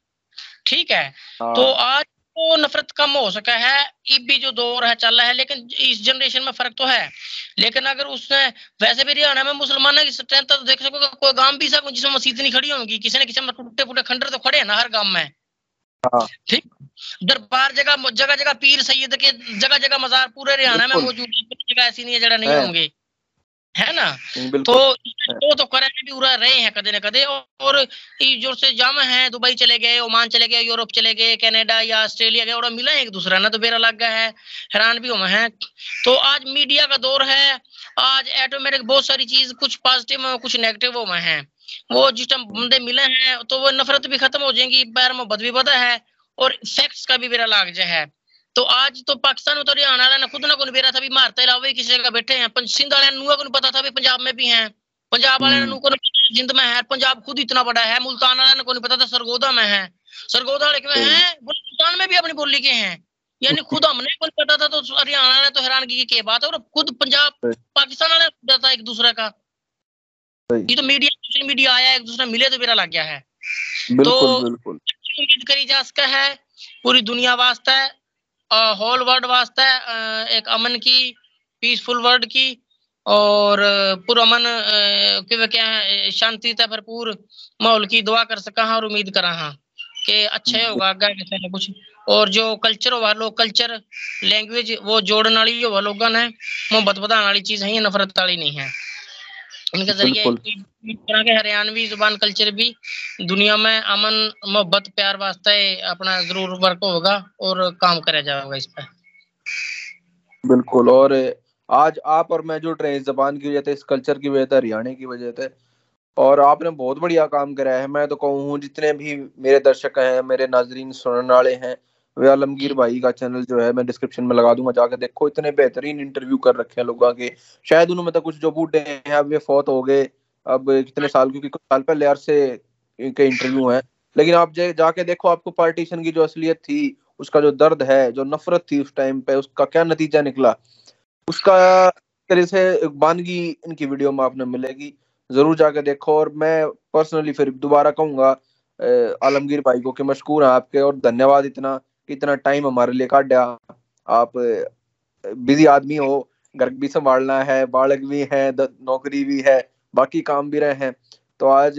ठीक है हाँ। तो आज तो नफरत कम हो सका है इब भी जो दौर है चल रहा है लेकिन इस जनरेशन में फ़र्क तो है लेकिन अगर उसने वैसे भी हरियाणा में मुसलमानों की स्ट्रेंथ तो देख सको कोई गाँव भी सको जिसमें मस्जिद नहीं खड़ी होगी किसी ने किसी में टूटे फूटे खंडर तो खड़े हैं ना हर गाँव में हाँ। ठीक दरबार जगह जगह जगह पीर सैयद के जगह जगह मजार पूरे हरियाणा में मौजूद जगह ऐसी नहीं है जरा नहीं होंगे। है ना? तो तो तो करे भी उड़ा रहे हैं कदे न कदे और जो से जाम है दुबई चले गए ओमान चले गए यूरोप चले गए कनाडा या ऑस्ट्रेलिया गए और मिला है एक दूसरा ना तो बेरा लग गया है हैरान भी हुए है। तो आज मीडिया का दौर है आज ऑटोमेटिक बहुत सारी चीज़ कुछ पॉजिटिव कुछ नेगेटिव हुए हैं। वो जिस टाइम बंदे मिले हैं तो वो नफरत भी खत्म हो जाएँगी पैर मोहब्बत भी बदा है। और फैक्ट्स का भी बेरा लाग जाए है। तो आज तो पाकिस्तान में तो हरियाणा वाला ने खुद ना कौन बेरा था भी मारते अलावा किसी जगह बैठे हैं। सिंध वाले नुआ को पता था भी पंजाब में भी हैं। पंजाब वाले हम्म। को जिंद में है। पंजाब खुद इतना बड़ा है मुल्तान वाले को नहीं पता था सरगोदा में है। सरगोदा वाले में है मुल्तान में भी अपनी बोली के हैं। यानी खुद हमने को पता था तो हरियाणा ने तो हैरान की क्या बात है? और खुद पंजाब पाकिस्तान वाले पता था एक दूसरे का। ये तो मीडिया सोशल मीडिया आया एक दूसरे मिले तो मेरा लग गया है। तो उम्मीद करी जा सका है। पूरी दुनिया वास्ते होल वर्ल्ड वास्ते एक अमन की पीसफुल वर्ल्ड की, और पूरा पुरअमन क्या है, शांति से भरपूर माहौल की दुआ कर सका हाँ और उम्मीद करा हाँ कि अच्छा होगा, आगे कुछ। और जो कल्चर लोग कल्चर लैंग्वेज वो जोड़ने वाली होगा लोगों ने मोहब्बत बढ़ाने वाली चीज़ है नफरत वाली नहीं है। इनके ज़रिए तरह के हरियाणवी ज़ुबान कल्चर भी दुनिया में अमन मोहब्बत प्यार वास्ते अपना ज़रूर वर्क होगा और काम करा जाएगा इस पर बिल्कुल और आज आप और मैं जुड़ रहे हैं इस जबान की वजह से इस कल्चर की वजह से हरियाणा की वजह से और आपने बहुत बढ़िया काम कराया है। मैं तो कहूँ जितने भी मेरे दर्शक हैं मेरे नाजरीन सुनने वाले हैं आलमगीर भाई का चैनल जो है मैं डिस्क्रिप्शन में लगा दूँगा जाके देखो इतने बेहतरीन इंटरव्यू कर रखे हैं लोगों के शायद उनमें तो कुछ जो बूढ़े हैं अब वे फौत हो गए अब कितने साल क्योंकि कुछ साल पहले यार से इनके इंटरव्यू हैं। लेकिन आप जाके देखो आपको पार्टीशन की जो असलियत थी उसका जो दर्द है जो नफरत थी उस टाइम पे उसका क्या नतीजा निकला? उसका तरह से बानगी इनकी वीडियो में आपने मिलेगी। ज़रूर जाके देखो और मैं पर्सनली फिर दोबारा कहूँगा आलमगीर भाई को कि मशकूर है आपके और धन्यवाद इतना। इतना टाइम हमारे लिए काटा। आप, बिज़ी आदमी हो, घर भी संभालना है, बालक भी है नौकरी भी है, बाकी काम भी रहे हैं तो आज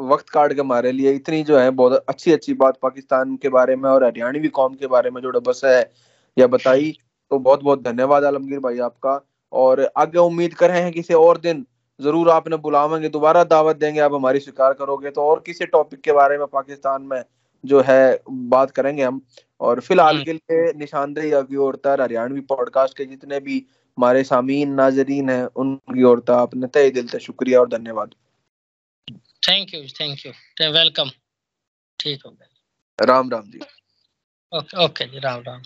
वक्त काट के हमारे लिए इतनी जो है बहुत अच्छी अच्छी बात पाकिस्तान के बारे में और हरियाणवी कौम के बारे में जो बस है, या बताई तो बहुत बहुत धन्यवाद आलमगीर भाई आपका, और आगे उम्मीद कर रहे हैं किसी और दिन ज़रूर आपने बुलावेंगे, दोबारा दावत देंगे, आप हमारी स्वीकार करोगे तो और किसी टॉपिक के बारे में पाकिस्तान में जो है बात करेंगे हम। और फ़िलहाल हम्म। के लिए निशानदेही अभी और हरियाणवी पॉडकास्ट के जितने भी हमारे सामीन नाजरीन है उनकी और आपने तय दिल से शुक्रिया और धन्यवाद। Thank you thank you welcome ठीक हो गया। राम राम जी। Okay okay ji Ram Ram.